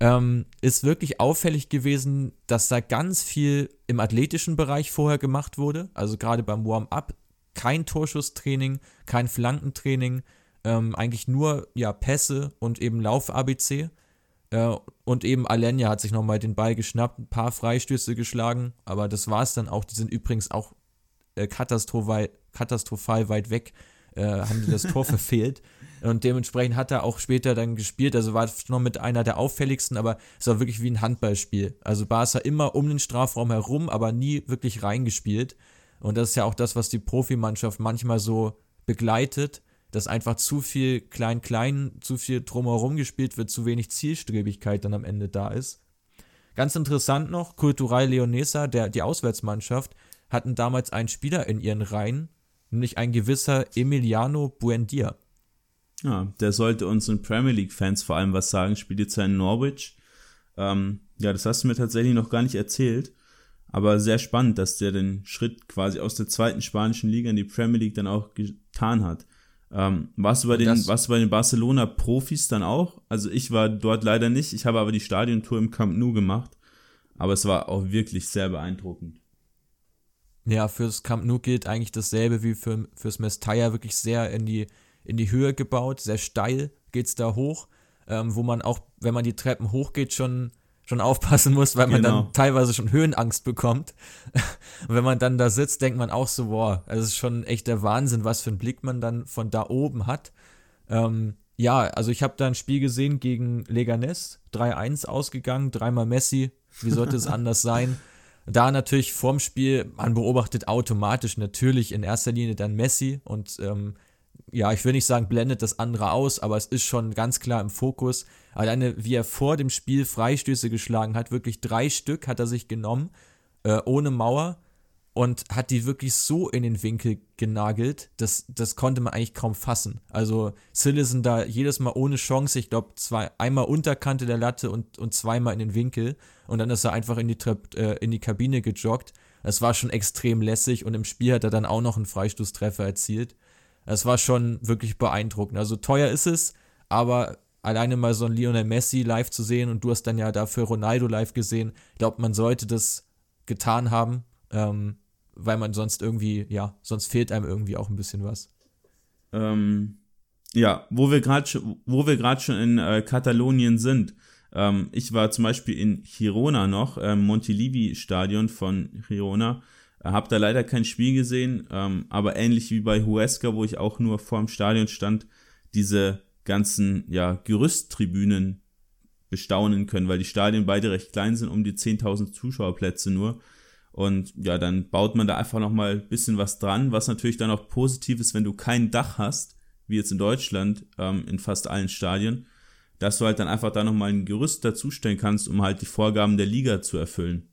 ähm, ist wirklich auffällig gewesen, dass da ganz viel im athletischen Bereich vorher gemacht wurde. Also gerade beim Warm-up kein Torschusstraining, kein Flankentraining, ähm, eigentlich nur ja, Pässe und eben Lauf-ABC. Äh, und eben Alenia hat sich nochmal den Ball geschnappt, ein paar Freistöße geschlagen, aber das war es dann auch. Die sind übrigens auch äh, katastrophal, katastrophal weit weg äh, haben die das Tor verfehlt. Und dementsprechend hat er auch später dann gespielt. Also war noch mit einer der auffälligsten, aber es war wirklich wie ein Handballspiel. Also Barca immer um den Strafraum herum, aber nie wirklich reingespielt. Und das ist ja auch das, was die Profimannschaft manchmal so begleitet, dass einfach zu viel Klein-Klein, zu viel drumherum gespielt wird, zu wenig Zielstrebigkeit dann am Ende da ist. Ganz interessant noch, Kultural Leonesa, der, die Auswärtsmannschaft, hatten damals einen Spieler in ihren Reihen, nämlich ein gewisser Emiliano Buendia. Ja, der sollte unseren Premier League-Fans vor allem was sagen. Spielt jetzt in Norwich. Ähm, ja, das hast du mir tatsächlich noch gar nicht erzählt. Aber sehr spannend, dass der den Schritt quasi aus der zweiten spanischen Liga in die Premier League dann auch getan hat. Ähm, warst, du bei den, warst du bei den Barcelona-Profis dann auch? Also ich war dort leider nicht. Ich habe aber die Stadiontour im Camp Nou gemacht. Aber es war auch wirklich sehr beeindruckend. Ja, fürs Camp Nou gilt eigentlich dasselbe wie für, fürs Mestalla. Wirklich sehr in die, in die Höhe gebaut, sehr steil geht's da hoch. Ähm, wo man auch, wenn man die Treppen hochgeht, schon schon aufpassen muss, weil man genau. dann teilweise schon Höhenangst bekommt. Und wenn man dann da sitzt, denkt man auch so, boah, es ist schon echt der Wahnsinn, was für einen Blick man dann von da oben hat. Ähm, ja, also ich habe da ein Spiel gesehen gegen Leganes, 3-1 ausgegangen, dreimal Messi, wie sollte es anders sein? Da natürlich vorm Spiel, man beobachtet automatisch natürlich in erster Linie dann Messi und ähm, ja, ich will nicht sagen, blendet das andere aus, aber es ist schon ganz klar im Fokus. Alleine, wie er vor dem Spiel Freistöße geschlagen hat, wirklich drei Stück hat er sich genommen, äh, ohne Mauer und hat die wirklich so in den Winkel genagelt, das, das konnte man eigentlich kaum fassen. Also Citizen da jedes Mal ohne Chance, ich glaube, zwei, einmal Unterkante der Latte und, und zweimal in den Winkel und dann ist er einfach in die, Trepp, äh, in die Kabine gejoggt. Das war schon extrem lässig und im Spiel hat er dann auch noch einen Freistoßtreffer erzielt. Es war schon wirklich beeindruckend. Also teuer ist es, aber alleine mal so ein Lionel Messi live zu sehen und du hast dann ja dafür Ronaldo live gesehen, ich glaube, man sollte das getan haben, ähm, weil man sonst irgendwie, ja, sonst fehlt einem irgendwie auch ein bisschen was. Ähm, ja, wo wir gerade schon in äh, Katalonien sind. Ähm, ich war zum Beispiel in Girona noch, ähm, Montilivi Stadion von Girona. Hab da leider kein Spiel gesehen, ähm, aber ähnlich wie bei Huesca, wo ich auch nur vorm Stadion stand, diese ganzen ja, Gerüsttribünen bestaunen können, weil die Stadien beide recht klein sind, um die 10.000 Zuschauerplätze nur. Und ja, dann baut man da einfach nochmal ein bisschen was dran, was natürlich dann auch positiv ist, wenn du kein Dach hast, wie jetzt in Deutschland, ähm, in fast allen Stadien, dass du halt dann einfach da nochmal ein Gerüst dazustellen kannst, um halt die Vorgaben der Liga zu erfüllen.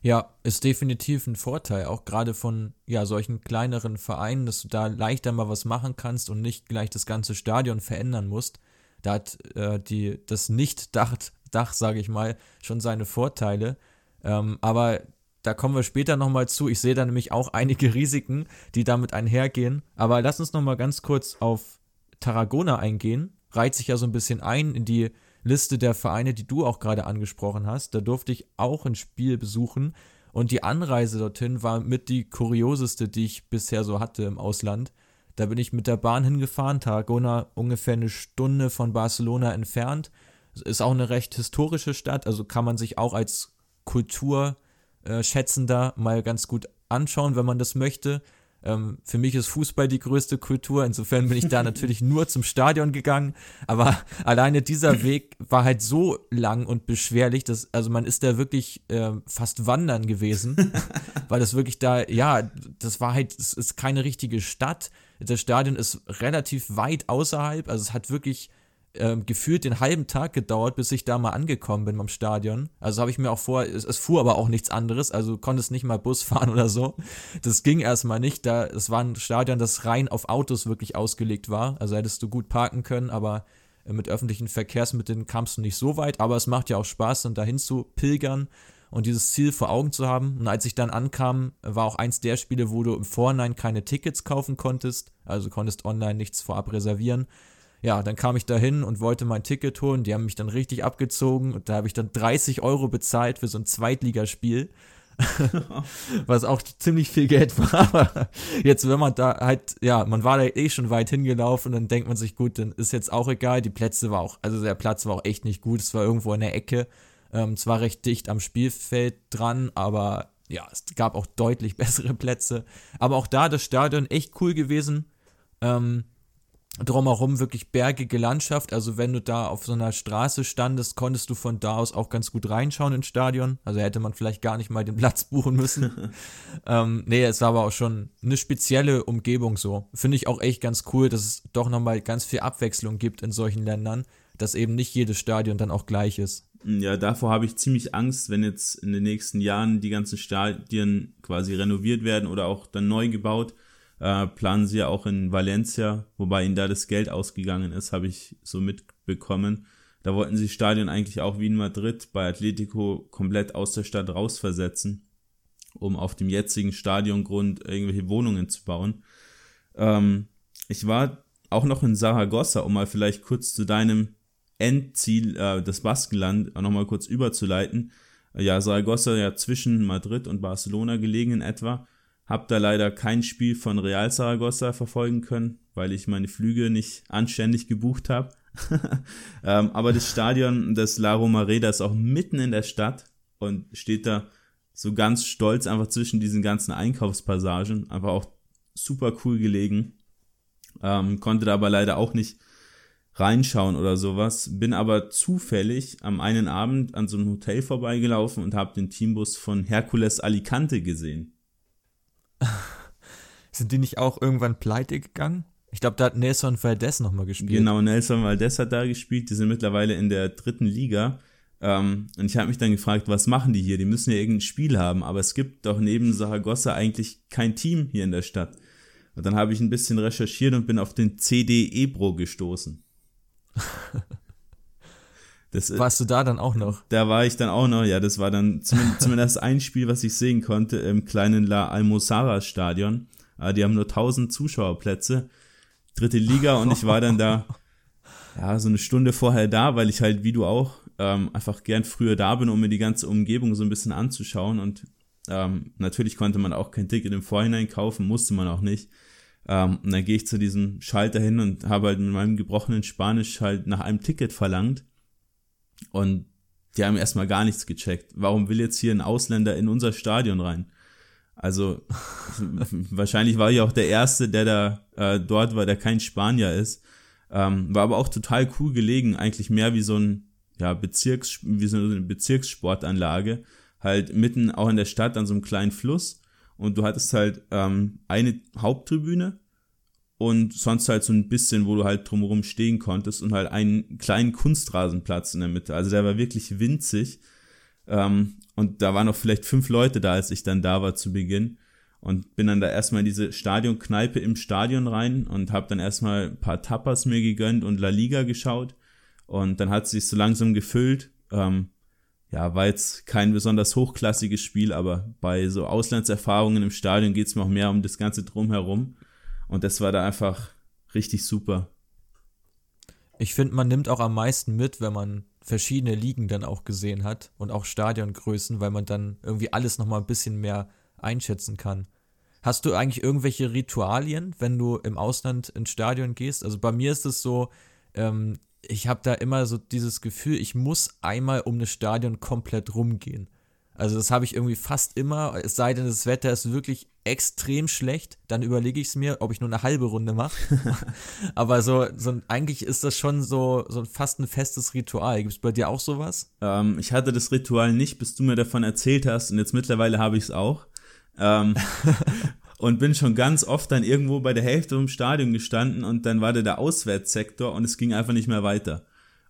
Ja, ist definitiv ein Vorteil, auch gerade von ja, solchen kleineren Vereinen, dass du da leichter mal was machen kannst und nicht gleich das ganze Stadion verändern musst. Da hat äh, die, das Nicht-Dach, Dach, sage ich mal, schon seine Vorteile. Ähm, aber da kommen wir später nochmal zu. Ich sehe da nämlich auch einige Risiken, die damit einhergehen. Aber lass uns nochmal ganz kurz auf Tarragona eingehen. Reiht sich ja so ein bisschen ein in die Liste der Vereine, die du auch gerade angesprochen hast. Da durfte ich auch ein Spiel besuchen und die Anreise dorthin war mit die kurioseste, die ich bisher so hatte im Ausland. Da bin ich mit der Bahn hingefahren, Tarragona ungefähr eine Stunde von Barcelona entfernt. Ist auch eine recht historische Stadt, also kann man sich auch als Kulturschätzender mal ganz gut anschauen, wenn man das möchte. Ähm, für mich ist Fußball die größte Kultur. Insofern bin ich da natürlich nur zum Stadion gegangen. Aber alleine dieser Weg war halt so lang und beschwerlich, dass, also man ist da wirklich äh, fast wandern gewesen, weil das wirklich da, ja, das war halt, es ist keine richtige Stadt. Das Stadion ist relativ weit außerhalb. Also es hat wirklich ähm, gefühlt den halben Tag gedauert, bis ich da mal angekommen bin beim Stadion. Also habe ich mir auch vor, es, es, fuhr aber auch nichts anderes, also konntest nicht mal Bus fahren oder so. Das ging erstmal nicht, da es war ein Stadion, das rein auf Autos wirklich ausgelegt war. Also hättest du gut parken können, aber äh, mit öffentlichen Verkehrsmitteln kamst du nicht so weit, aber es macht ja auch Spaß, dann dahin zu pilgern und dieses Ziel vor Augen zu haben. Und als ich dann ankam, war auch eins der Spiele, wo du im Vorhinein keine Tickets kaufen konntest, also konntest online nichts vorab reservieren ja, dann kam ich da hin und wollte mein Ticket holen. Die haben mich dann richtig abgezogen und da habe ich dann 30 Euro bezahlt für so ein Zweitligaspiel. was auch ziemlich viel Geld war. Aber jetzt, wenn man da halt, ja, man war da eh schon weit hingelaufen, dann denkt man sich, gut, dann ist jetzt auch egal. Die Plätze war auch, also der Platz war auch echt nicht gut. Es war irgendwo in der Ecke. Ähm, zwar recht dicht am Spielfeld dran, aber ja, es gab auch deutlich bessere Plätze. Aber auch da das Stadion echt cool gewesen. Ähm, drumherum wirklich bergige Landschaft. Also wenn du da auf so einer Straße standest, konntest du von da aus auch ganz gut reinschauen ins Stadion. Also hätte man vielleicht gar nicht mal den Platz buchen müssen. ähm, nee, es war aber auch schon eine spezielle Umgebung so. Finde ich auch echt ganz cool, dass es doch nochmal ganz viel Abwechslung gibt in solchen Ländern, dass eben nicht jedes Stadion dann auch gleich ist. Ja, davor habe ich ziemlich Angst, wenn jetzt in den nächsten Jahren die ganzen Stadien quasi renoviert werden oder auch dann neu gebaut äh, planen sie ja auch in Valencia, wobei ihnen da das Geld ausgegangen ist, habe ich so mitbekommen. Da wollten sie Stadion eigentlich auch wie in Madrid bei Atletico komplett aus der Stadt rausversetzen, um auf dem jetzigen Stadiongrund irgendwelche Wohnungen zu bauen. Ähm, ich war auch noch in Saragossa, um mal vielleicht kurz zu deinem Endziel, äh, das Baskenland, nochmal kurz überzuleiten. Ja, Saragossa ja zwischen Madrid und Barcelona gelegen in etwa. Hab da leider kein Spiel von Real Saragossa verfolgen können, weil ich meine Flüge nicht anständig gebucht habe. ähm, aber das Stadion des La Romareda ist auch mitten in der Stadt und steht da so ganz stolz einfach zwischen diesen ganzen Einkaufspassagen. Einfach auch super cool gelegen. Ähm, konnte da aber leider auch nicht reinschauen oder sowas. Bin aber zufällig am einen Abend an so einem Hotel vorbeigelaufen und habe den Teambus von Hercules Alicante gesehen. Sind die nicht auch irgendwann pleite gegangen? Ich glaube, da hat Nelson Valdez nochmal gespielt. Genau, Nelson Valdez hat da gespielt. Die sind mittlerweile in der dritten Liga. Ähm, und ich habe mich dann gefragt, was machen die hier? Die müssen ja irgendein Spiel haben. Aber es gibt doch neben Saragossa eigentlich kein Team hier in der Stadt. Und dann habe ich ein bisschen recherchiert und bin auf den CD Ebro gestoßen. Das, äh, Warst du da dann auch noch? Da war ich dann auch noch, ja, das war dann zumindest, zumindest ein Spiel, was ich sehen konnte im kleinen La Almosara Stadion. Ah, die haben nur 1000 Zuschauerplätze dritte Liga und ich war dann da, ja, so eine Stunde vorher da, weil ich halt, wie du auch, ähm, einfach gern früher da bin, um mir die ganze Umgebung so ein bisschen anzuschauen und ähm, natürlich konnte man auch kein Ticket im Vorhinein kaufen, musste man auch nicht. Ähm, und dann gehe ich zu diesem Schalter hin und habe halt mit meinem gebrochenen Spanisch halt nach einem Ticket verlangt. Und die haben erstmal gar nichts gecheckt. Warum will jetzt hier ein Ausländer in unser Stadion rein? Also wahrscheinlich war ich auch der Erste, der da äh, dort war, der kein Spanier ist. Ähm, war aber auch total cool gelegen, eigentlich mehr wie so ein ja, Bezirks, wie so eine Bezirkssportanlage, halt mitten auch in der Stadt an so einem kleinen Fluss. Und du hattest halt ähm, eine Haupttribüne und sonst halt so ein bisschen, wo du halt drumherum stehen konntest und halt einen kleinen Kunstrasenplatz in der Mitte. Also der war wirklich winzig. Ähm, und da waren noch vielleicht fünf Leute da, als ich dann da war zu Beginn. Und bin dann da erstmal in diese Stadionkneipe im Stadion rein und habe dann erstmal ein paar Tapas mir gegönnt und La Liga geschaut. Und dann hat es sich so langsam gefüllt. Ähm, ja, war jetzt kein besonders hochklassiges Spiel, aber bei so Auslandserfahrungen im Stadion geht es mir auch mehr um das Ganze drumherum. Und das war da einfach richtig super. Ich finde, man nimmt auch am meisten mit, wenn man verschiedene Ligen dann auch gesehen hat und auch Stadiongrößen, weil man dann irgendwie alles nochmal ein bisschen mehr einschätzen kann. Hast du eigentlich irgendwelche Ritualien, wenn du im Ausland ins Stadion gehst? Also bei mir ist es so, ähm, ich habe da immer so dieses Gefühl, ich muss einmal um das Stadion komplett rumgehen. Also das habe ich irgendwie fast immer, es sei denn, das Wetter ist wirklich extrem schlecht, dann überlege ich es mir, ob ich nur eine halbe Runde mache. Aber so, so eigentlich ist das schon so, so fast ein festes Ritual. Gibt es bei dir auch sowas? Ähm, ich hatte das Ritual nicht, bis du mir davon erzählt hast und jetzt mittlerweile habe ich es auch. Ähm, und bin schon ganz oft dann irgendwo bei der Hälfte im Stadion gestanden und dann war da der Auswärtssektor und es ging einfach nicht mehr weiter.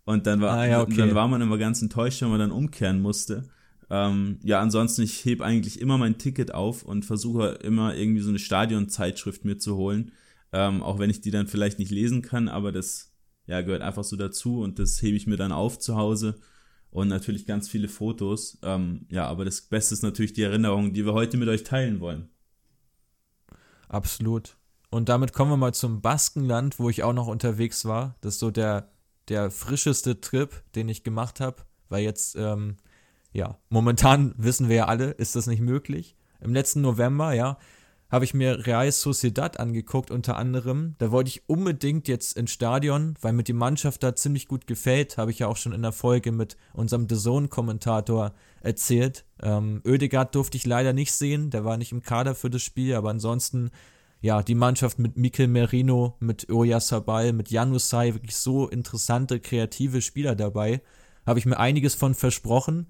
Und dann war, ah, ja, okay. dann war man immer ganz enttäuscht, wenn man dann umkehren musste. Ähm, ja, ansonsten, ich heb eigentlich immer mein Ticket auf und versuche immer irgendwie so eine Stadionzeitschrift mir zu holen. Ähm, auch wenn ich die dann vielleicht nicht lesen kann, aber das ja, gehört einfach so dazu und das hebe ich mir dann auf zu Hause. Und natürlich ganz viele Fotos. Ähm, ja, aber das Beste ist natürlich die Erinnerung, die wir heute mit euch teilen wollen. Absolut. Und damit kommen wir mal zum Baskenland, wo ich auch noch unterwegs war. Das ist so der, der frischeste Trip, den ich gemacht habe, weil jetzt ähm, ja, momentan wissen wir ja alle, ist das nicht möglich. Im letzten November, ja, habe ich mir Real Sociedad angeguckt, unter anderem. Da wollte ich unbedingt jetzt ins Stadion, weil mir die Mannschaft da ziemlich gut gefällt. Habe ich ja auch schon in der Folge mit unserem The Zone-Kommentator erzählt. Ähm, Oedegaard durfte ich leider nicht sehen, der war nicht im Kader für das Spiel, aber ansonsten, ja, die Mannschaft mit Mikel Merino, mit Oya Sabal, mit Janusai, wirklich so interessante, kreative Spieler dabei. Habe ich mir einiges von versprochen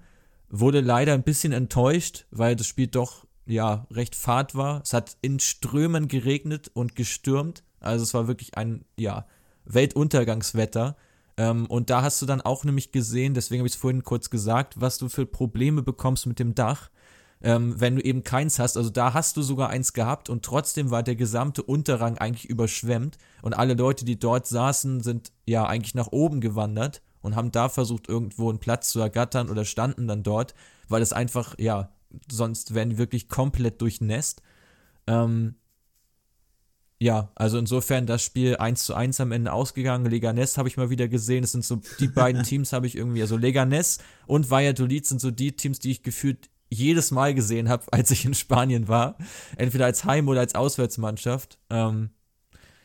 wurde leider ein bisschen enttäuscht, weil das Spiel doch ja recht fad war. Es hat in Strömen geregnet und gestürmt. Also es war wirklich ein ja Weltuntergangswetter. Ähm, und da hast du dann auch nämlich gesehen, deswegen habe ich es vorhin kurz gesagt, was du für Probleme bekommst mit dem Dach. ähm, wenn du eben keins hast. Also da hast du sogar eins gehabt und trotzdem war der gesamte Unterrang eigentlich überschwemmt und alle Leute, die dort saßen, sind ja eigentlich nach oben gewandert und haben da versucht, irgendwo einen Platz zu ergattern oder standen dann dort, weil es einfach, ja, sonst wären die wirklich komplett durchnässt. Ähm, ja, also insofern das Spiel 1 zu 1 am Ende ausgegangen. Leganes habe ich mal wieder gesehen. Es sind so die beiden Teams habe ich irgendwie, also Leganes und Valladolid sind so die Teams, die ich gefühlt jedes Mal gesehen habe, als ich in Spanien war. Entweder als Heim- oder als Auswärtsmannschaft. Ähm,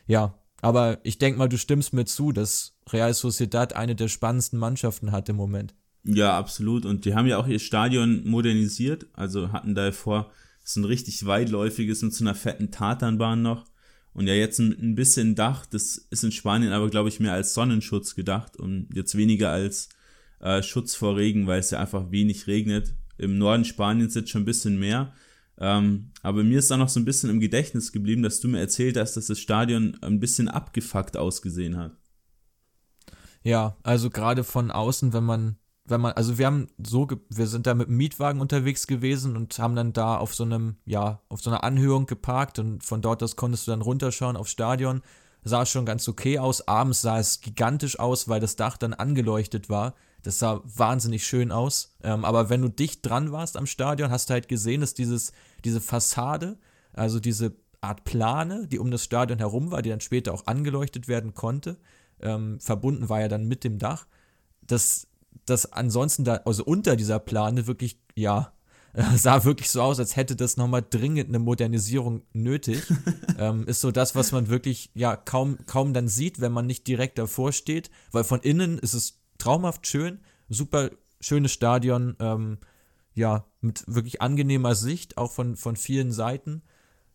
ja, aber ich denke mal, du stimmst mir zu, dass Real Sociedad eine der spannendsten Mannschaften hat im Moment. Ja, absolut. Und die haben ja auch ihr Stadion modernisiert. Also hatten da vor, so ein richtig weitläufiges mit so einer fetten Tatanbahn noch. Und ja, jetzt ein, bisschen Dach, das ist in Spanien aber, glaube ich, mehr als Sonnenschutz gedacht und jetzt weniger als äh, Schutz vor Regen, weil es ja einfach wenig regnet. Im Norden Spaniens jetzt schon ein bisschen mehr. Ähm, aber mir ist da noch so ein bisschen im Gedächtnis geblieben, dass du mir erzählt hast, dass das Stadion ein bisschen abgefuckt ausgesehen hat. Ja, also gerade von außen, wenn man, wenn man, also wir haben so, wir sind da mit dem Mietwagen unterwegs gewesen und haben dann da auf so einem, ja, auf so einer Anhöhung geparkt und von dort aus konntest du dann runterschauen aufs Stadion. Sah schon ganz okay aus. Abends sah es gigantisch aus, weil das Dach dann angeleuchtet war. Das sah wahnsinnig schön aus. Ähm, aber wenn du dicht dran warst am Stadion, hast du halt gesehen, dass dieses, diese Fassade, also diese Art Plane, die um das Stadion herum war, die dann später auch angeleuchtet werden konnte, ähm, verbunden war ja dann mit dem Dach, dass das ansonsten da, also unter dieser Plane wirklich, ja, sah wirklich so aus, als hätte das nochmal dringend eine Modernisierung nötig. ähm, ist so das, was man wirklich ja kaum, kaum dann sieht, wenn man nicht direkt davor steht, weil von innen ist es traumhaft schön, super schönes Stadion, ähm, ja, mit wirklich angenehmer Sicht, auch von, von vielen Seiten.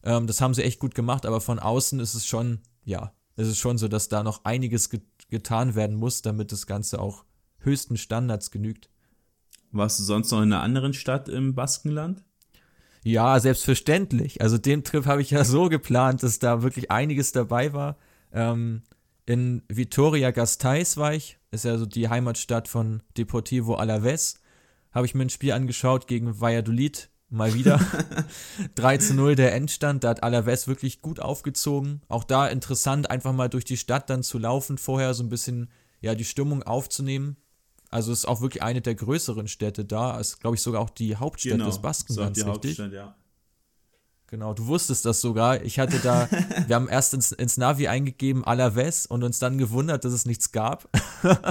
Ähm, das haben sie echt gut gemacht, aber von außen ist es schon, ja, ist es schon so, dass da noch einiges get getan werden muss, damit das Ganze auch höchsten Standards genügt. Warst du sonst noch in einer anderen Stadt im Baskenland? Ja, selbstverständlich. Also den Trip habe ich ja so geplant, dass da wirklich einiges dabei war. Ähm, in Vitoria Gasteiz war ich, ist ja so die Heimatstadt von Deportivo Alaves. Habe ich mir ein Spiel angeschaut gegen Valladolid, mal wieder. 3 zu 0 der Endstand, da hat Alaves wirklich gut aufgezogen. Auch da interessant, einfach mal durch die Stadt dann zu laufen, vorher so ein bisschen, ja, die Stimmung aufzunehmen. Also ist auch wirklich eine der größeren Städte da, ist glaube ich sogar auch die Hauptstadt genau, des Baskenlands, so richtig? Hauptstadt, ja. Genau, du wusstest das sogar. Ich hatte da, wir haben erst ins, ins Navi eingegeben Alaves und uns dann gewundert, dass es nichts gab.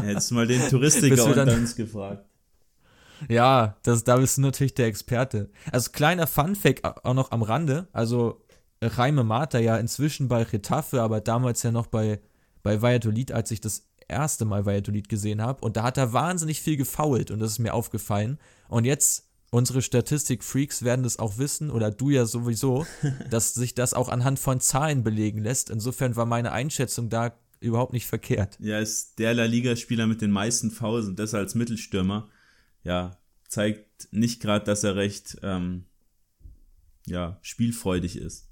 Jetzt mal den Touristiker unter uns gefragt. Ja, das, da bist du natürlich der Experte. Also kleiner Funfact auch noch am Rande. Also Jaime Mata ja inzwischen bei Retafe, aber damals ja noch bei, bei Valladolid, als ich das erste Mal Valladolid gesehen habe. Und da hat er wahnsinnig viel gefault und das ist mir aufgefallen. Und jetzt unsere Statistik-Freaks werden das auch wissen, oder du ja sowieso, dass sich das auch anhand von Zahlen belegen lässt. Insofern war meine Einschätzung da überhaupt nicht verkehrt. Ja, ist der La Liga-Spieler mit den meisten Fouls und das als Mittelstürmer. Ja, zeigt nicht gerade, dass er recht ähm, ja, spielfreudig ist.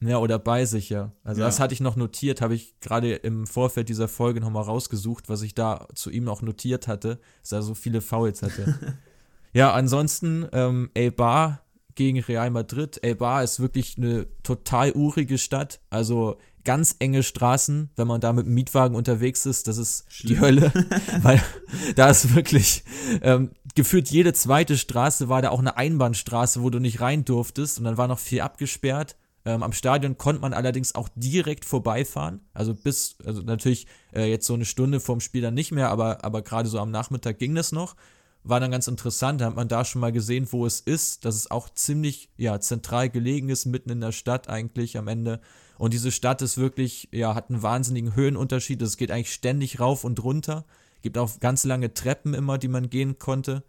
Ja, oder bei sich, ja. Also ja. das hatte ich noch notiert, habe ich gerade im Vorfeld dieser Folge nochmal rausgesucht, was ich da zu ihm noch notiert hatte, dass er so viele Fouls hatte. Ja, ansonsten ähm, Eibar gegen Real Madrid. Eibar ist wirklich eine total urige Stadt. Also ganz enge Straßen, wenn man da mit dem Mietwagen unterwegs ist, das ist Schlimm. die Hölle, weil da ist wirklich ähm, gefühlt jede zweite Straße war da auch eine Einbahnstraße, wo du nicht rein durftest und dann war noch viel abgesperrt. Ähm, am Stadion konnte man allerdings auch direkt vorbeifahren, also bis, also natürlich äh, jetzt so eine Stunde vorm Spiel dann nicht mehr, aber, aber gerade so am Nachmittag ging das noch war dann ganz interessant. Da hat man da schon mal gesehen, wo es ist, dass es auch ziemlich ja, zentral gelegen ist, mitten in der Stadt eigentlich am Ende. Und diese Stadt ist wirklich, ja, hat einen wahnsinnigen Höhenunterschied. Es geht eigentlich ständig rauf und runter. Gibt auch ganz lange Treppen immer, die man gehen konnte.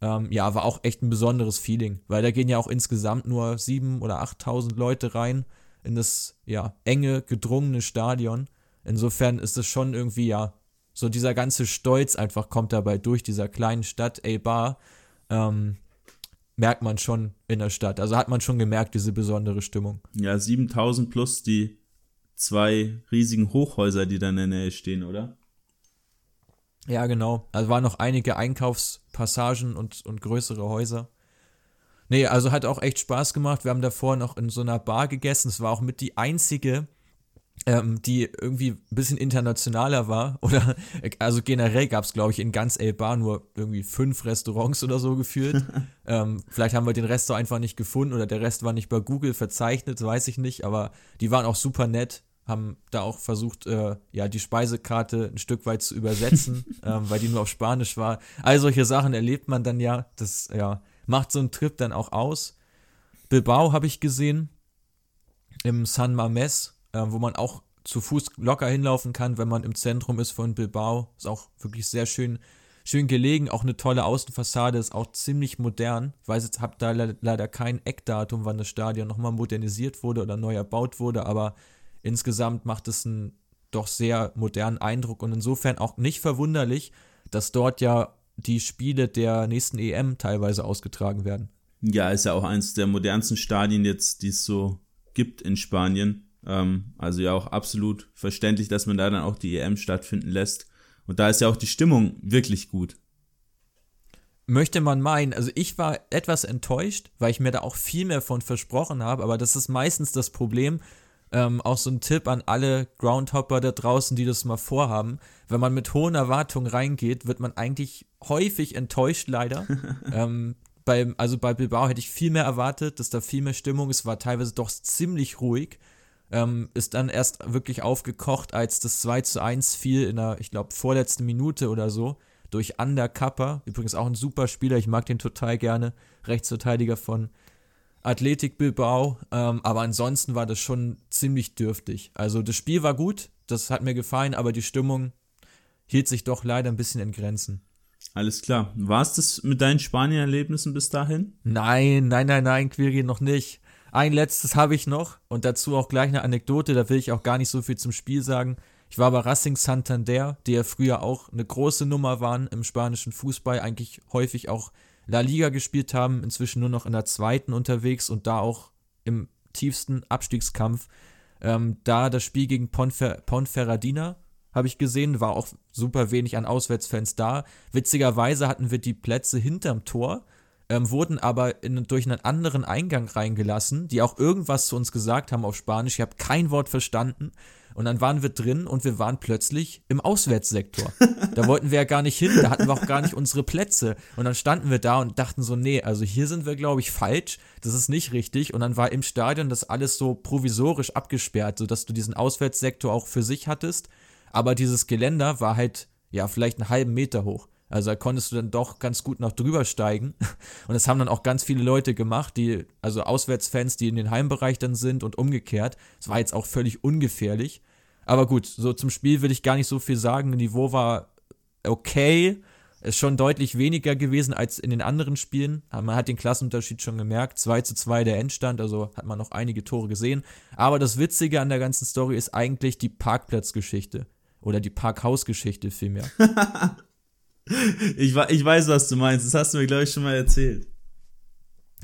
Ähm, ja, war auch echt ein besonderes Feeling, weil da gehen ja auch insgesamt nur sieben oder achttausend Leute rein in das, ja, enge, gedrungene Stadion. Insofern ist es schon irgendwie, ja, so dieser ganze Stolz einfach kommt dabei durch dieser kleinen Stadt Eibar. Ähm, merkt man schon in der Stadt. Also hat man schon gemerkt, diese besondere Stimmung. Ja, 7000 plus die zwei riesigen Hochhäuser, die da in der Nähe stehen, oder? Ja, genau. Also waren noch einige Einkaufspassagen und, und größere Häuser. Nee, also hat auch echt Spaß gemacht. Wir haben davor noch in so einer Bar gegessen. Es war auch mit die einzige, ähm, die irgendwie ein bisschen internationaler war. Oder also generell gab es, glaube ich, in ganz El Bar nur irgendwie fünf Restaurants oder so geführt. ähm, vielleicht haben wir den Rest so einfach nicht gefunden oder der Rest war nicht bei Google verzeichnet, weiß ich nicht. Aber die waren auch super nett haben da auch versucht, äh, ja, die Speisekarte ein Stück weit zu übersetzen, ähm, weil die nur auf Spanisch war. All solche Sachen erlebt man dann ja. Das, ja, macht so einen Trip dann auch aus. Bilbao habe ich gesehen, im San Mames, äh, wo man auch zu Fuß locker hinlaufen kann, wenn man im Zentrum ist von Bilbao. Ist auch wirklich sehr schön, schön gelegen. Auch eine tolle Außenfassade, ist auch ziemlich modern. Ich weiß jetzt, habe da le leider kein Eckdatum, wann das Stadion nochmal modernisiert wurde oder neu erbaut wurde, aber insgesamt macht es einen doch sehr modernen Eindruck und insofern auch nicht verwunderlich, dass dort ja die Spiele der nächsten EM teilweise ausgetragen werden. Ja, ist ja auch eines der modernsten Stadien jetzt, die es so gibt in Spanien. Ähm, also ja auch absolut verständlich, dass man da dann auch die EM stattfinden lässt. Und da ist ja auch die Stimmung wirklich gut. Möchte man meinen, also ich war etwas enttäuscht, weil ich mir da auch viel mehr von versprochen habe, aber das ist meistens das Problem, ähm, auch so ein Tipp an alle Groundhopper da draußen, die das mal vorhaben. Wenn man mit hohen Erwartungen reingeht, wird man eigentlich häufig enttäuscht, leider. ähm, bei, also bei Bilbao hätte ich viel mehr erwartet, dass da viel mehr Stimmung ist, war teilweise doch ziemlich ruhig. Ähm, ist dann erst wirklich aufgekocht, als das 2 zu 1 fiel in der, ich glaube, vorletzten Minute oder so, durch Underkapper. Übrigens auch ein super Spieler, ich mag den total gerne. Rechtsverteidiger von Athletik Bilbao, ähm, aber ansonsten war das schon ziemlich dürftig. Also das Spiel war gut, das hat mir gefallen, aber die Stimmung hielt sich doch leider ein bisschen in Grenzen. Alles klar. War es das mit deinen Spanien-Erlebnissen bis dahin? Nein, nein, nein, nein, Quiri, noch nicht. Ein letztes habe ich noch und dazu auch gleich eine Anekdote, da will ich auch gar nicht so viel zum Spiel sagen. Ich war bei Racing Santander, die ja früher auch eine große Nummer waren im spanischen Fußball, eigentlich häufig auch La Liga gespielt haben, inzwischen nur noch in der zweiten unterwegs und da auch im tiefsten Abstiegskampf. Ähm, da das Spiel gegen Ponfer Ponferradina habe ich gesehen, war auch super wenig an Auswärtsfans da. Witzigerweise hatten wir die Plätze hinterm Tor, ähm, wurden aber in, durch einen anderen Eingang reingelassen, die auch irgendwas zu uns gesagt haben auf Spanisch. Ich habe kein Wort verstanden. Und dann waren wir drin und wir waren plötzlich im Auswärtssektor. Da wollten wir ja gar nicht hin, da hatten wir auch gar nicht unsere Plätze. Und dann standen wir da und dachten so, nee, also hier sind wir, glaube ich, falsch, das ist nicht richtig. Und dann war im Stadion das alles so provisorisch abgesperrt, sodass du diesen Auswärtssektor auch für sich hattest. Aber dieses Geländer war halt, ja, vielleicht einen halben Meter hoch. Also da konntest du dann doch ganz gut noch drüber steigen. Und das haben dann auch ganz viele Leute gemacht, die, also Auswärtsfans, die in den Heimbereich dann sind und umgekehrt. Es war jetzt auch völlig ungefährlich. Aber gut, so zum Spiel will ich gar nicht so viel sagen. Niveau war okay. Ist schon deutlich weniger gewesen als in den anderen Spielen. Man hat den Klassenunterschied schon gemerkt. 2 zu 2 der Endstand, also hat man noch einige Tore gesehen. Aber das Witzige an der ganzen Story ist eigentlich die Parkplatzgeschichte. Oder die Parkhausgeschichte vielmehr. ich, ich weiß, was du meinst. Das hast du mir, glaube ich, schon mal erzählt.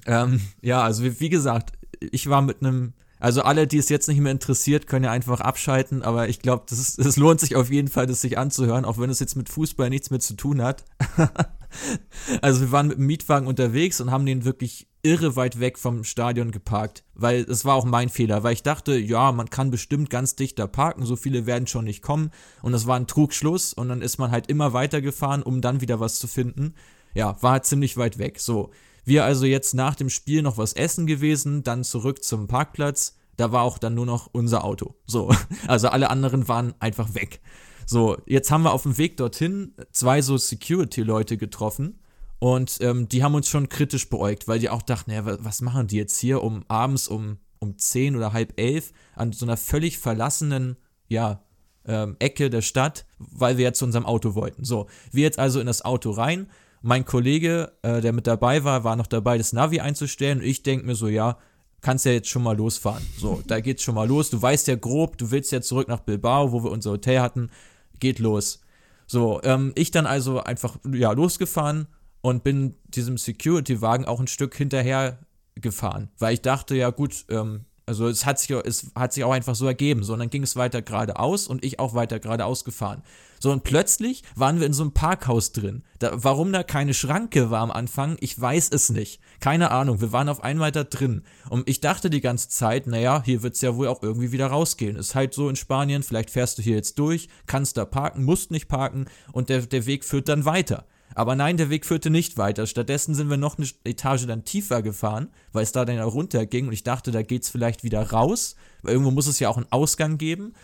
Ähm, ja, also wie, wie gesagt, ich war mit einem also alle, die es jetzt nicht mehr interessiert, können ja einfach abschalten, aber ich glaube, es lohnt sich auf jeden Fall, das sich anzuhören, auch wenn es jetzt mit Fußball nichts mehr zu tun hat. also wir waren mit dem Mietwagen unterwegs und haben den wirklich irre weit weg vom Stadion geparkt, weil es war auch mein Fehler, weil ich dachte, ja, man kann bestimmt ganz dicht da parken, so viele werden schon nicht kommen und das war ein Trugschluss und dann ist man halt immer weitergefahren, um dann wieder was zu finden. Ja, war halt ziemlich weit weg. So, wir also jetzt nach dem Spiel noch was essen gewesen, dann zurück zum Parkplatz. Da war auch dann nur noch unser Auto. So, also alle anderen waren einfach weg. So, jetzt haben wir auf dem Weg dorthin zwei so Security-Leute getroffen und ähm, die haben uns schon kritisch beäugt, weil die auch dachten, ja, was machen die jetzt hier um abends um, um 10 oder halb elf an so einer völlig verlassenen, ja, ähm, Ecke der Stadt, weil wir jetzt zu unserem Auto wollten. So, wir jetzt also in das Auto rein mein Kollege, äh, der mit dabei war, war noch dabei, das Navi einzustellen. Und ich denke mir so, ja, kannst ja jetzt schon mal losfahren. So, da geht's schon mal los. Du weißt ja grob, du willst ja zurück nach Bilbao, wo wir unser Hotel hatten. Geht los. So, ähm, ich dann also einfach, ja, losgefahren und bin diesem Security-Wagen auch ein Stück hinterher gefahren, weil ich dachte, ja gut, ähm, Also es hat sich, es hat sich auch einfach so ergeben. So, und dann ging es weiter geradeaus und ich auch weiter geradeaus gefahren. So, und plötzlich waren wir in so einem Parkhaus drin. Da, warum da keine Schranke war am Anfang, ich weiß es nicht. Keine Ahnung, wir waren auf einmal da drin. Und ich dachte die ganze Zeit, naja, hier wird es ja wohl auch irgendwie wieder rausgehen. Ist halt so in Spanien, vielleicht fährst du hier jetzt durch, kannst da parken, musst nicht parken und der, der Weg führt dann weiter. Aber nein, der Weg führte nicht weiter. Stattdessen sind wir noch eine Etage dann tiefer gefahren, weil es da dann runterging und ich dachte, da geht's vielleicht wieder raus. Weil irgendwo muss es ja auch einen Ausgang geben.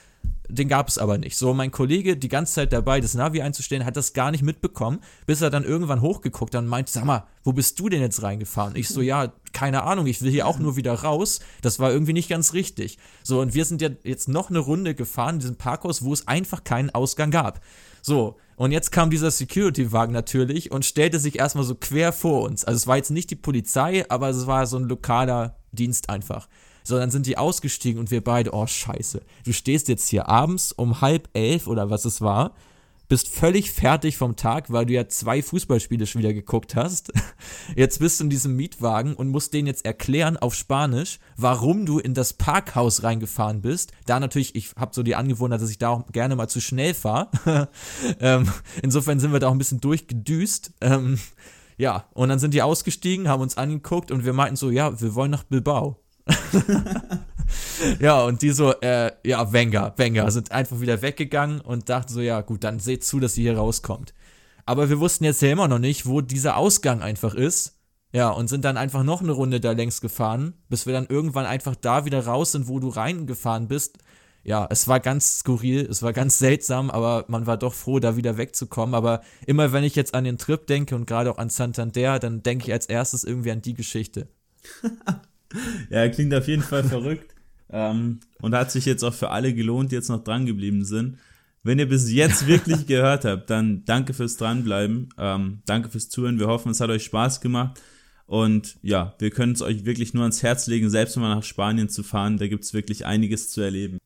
Den gab es aber nicht. So, mein Kollege, die ganze Zeit dabei, das Navi einzustellen, hat das gar nicht mitbekommen, bis er dann irgendwann hochgeguckt hat und meinte, sag mal, wo bist du denn jetzt reingefahren? Ich so, ja, keine Ahnung, ich will hier auch nur wieder raus. Das war irgendwie nicht ganz richtig. So, und wir sind ja jetzt noch eine Runde gefahren in diesem Parkhaus, wo es einfach keinen Ausgang gab. So, und jetzt kam dieser Security-Wagen natürlich und stellte sich erstmal so quer vor uns. Also es war jetzt nicht die Polizei, aber es war so ein lokaler Dienst einfach. So, dann sind die ausgestiegen und wir beide, oh scheiße, du stehst jetzt hier abends um halb elf oder was es war bist völlig fertig vom Tag, weil du ja zwei Fußballspiele schon wieder geguckt hast. Jetzt bist du in diesem Mietwagen und musst denen jetzt erklären auf Spanisch, warum du in das Parkhaus reingefahren bist. Da natürlich, ich habe so die Angewohnheit, dass ich da auch gerne mal zu schnell fahre. ähm, insofern sind wir da auch ein bisschen durchgedüst. Ähm, ja, und dann sind die ausgestiegen, haben uns angeguckt und wir meinten so, ja, wir wollen nach Bilbao. ja, und die so, äh, ja, Wenger, Wenger, sind einfach wieder weggegangen und dachten so, ja, gut, dann seht zu, dass ihr hier rauskommt. Aber wir wussten jetzt ja immer noch nicht, wo dieser Ausgang einfach ist. Ja, und sind dann einfach noch eine Runde da längs gefahren, bis wir dann irgendwann einfach da wieder raus sind, wo du reingefahren bist. Ja, es war ganz skurril, es war ganz seltsam, aber man war doch froh, da wieder wegzukommen. Aber immer wenn ich jetzt an den Trip denke und gerade auch an Santander, dann denke ich als erstes irgendwie an die Geschichte. ja, klingt auf jeden Fall verrückt. Ähm, und hat sich jetzt auch für alle gelohnt, die jetzt noch dran geblieben sind. Wenn ihr bis jetzt wirklich gehört habt, dann danke fürs Dranbleiben. Ähm, danke fürs Zuhören. Wir hoffen, es hat euch Spaß gemacht. Und ja, wir können es euch wirklich nur ans Herz legen, selbst mal nach Spanien zu fahren. Da gibt es wirklich einiges zu erleben.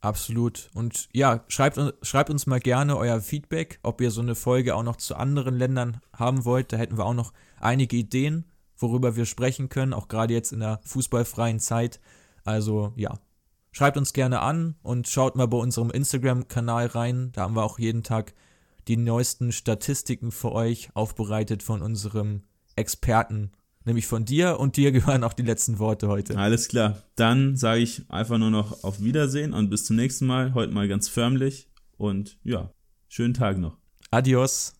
Absolut. Und ja, schreibt, schreibt uns mal gerne euer Feedback, ob ihr so eine Folge auch noch zu anderen Ländern haben wollt. Da hätten wir auch noch einige Ideen, worüber wir sprechen können, auch gerade jetzt in der fußballfreien Zeit. Also ja, schreibt uns gerne an und schaut mal bei unserem Instagram-Kanal rein. Da haben wir auch jeden Tag die neuesten Statistiken für euch aufbereitet von unserem Experten, nämlich von dir. Und dir gehören auch die letzten Worte heute. Alles klar. Dann sage ich einfach nur noch auf Wiedersehen und bis zum nächsten Mal. Heute mal ganz förmlich. Und ja, schönen Tag noch. Adios.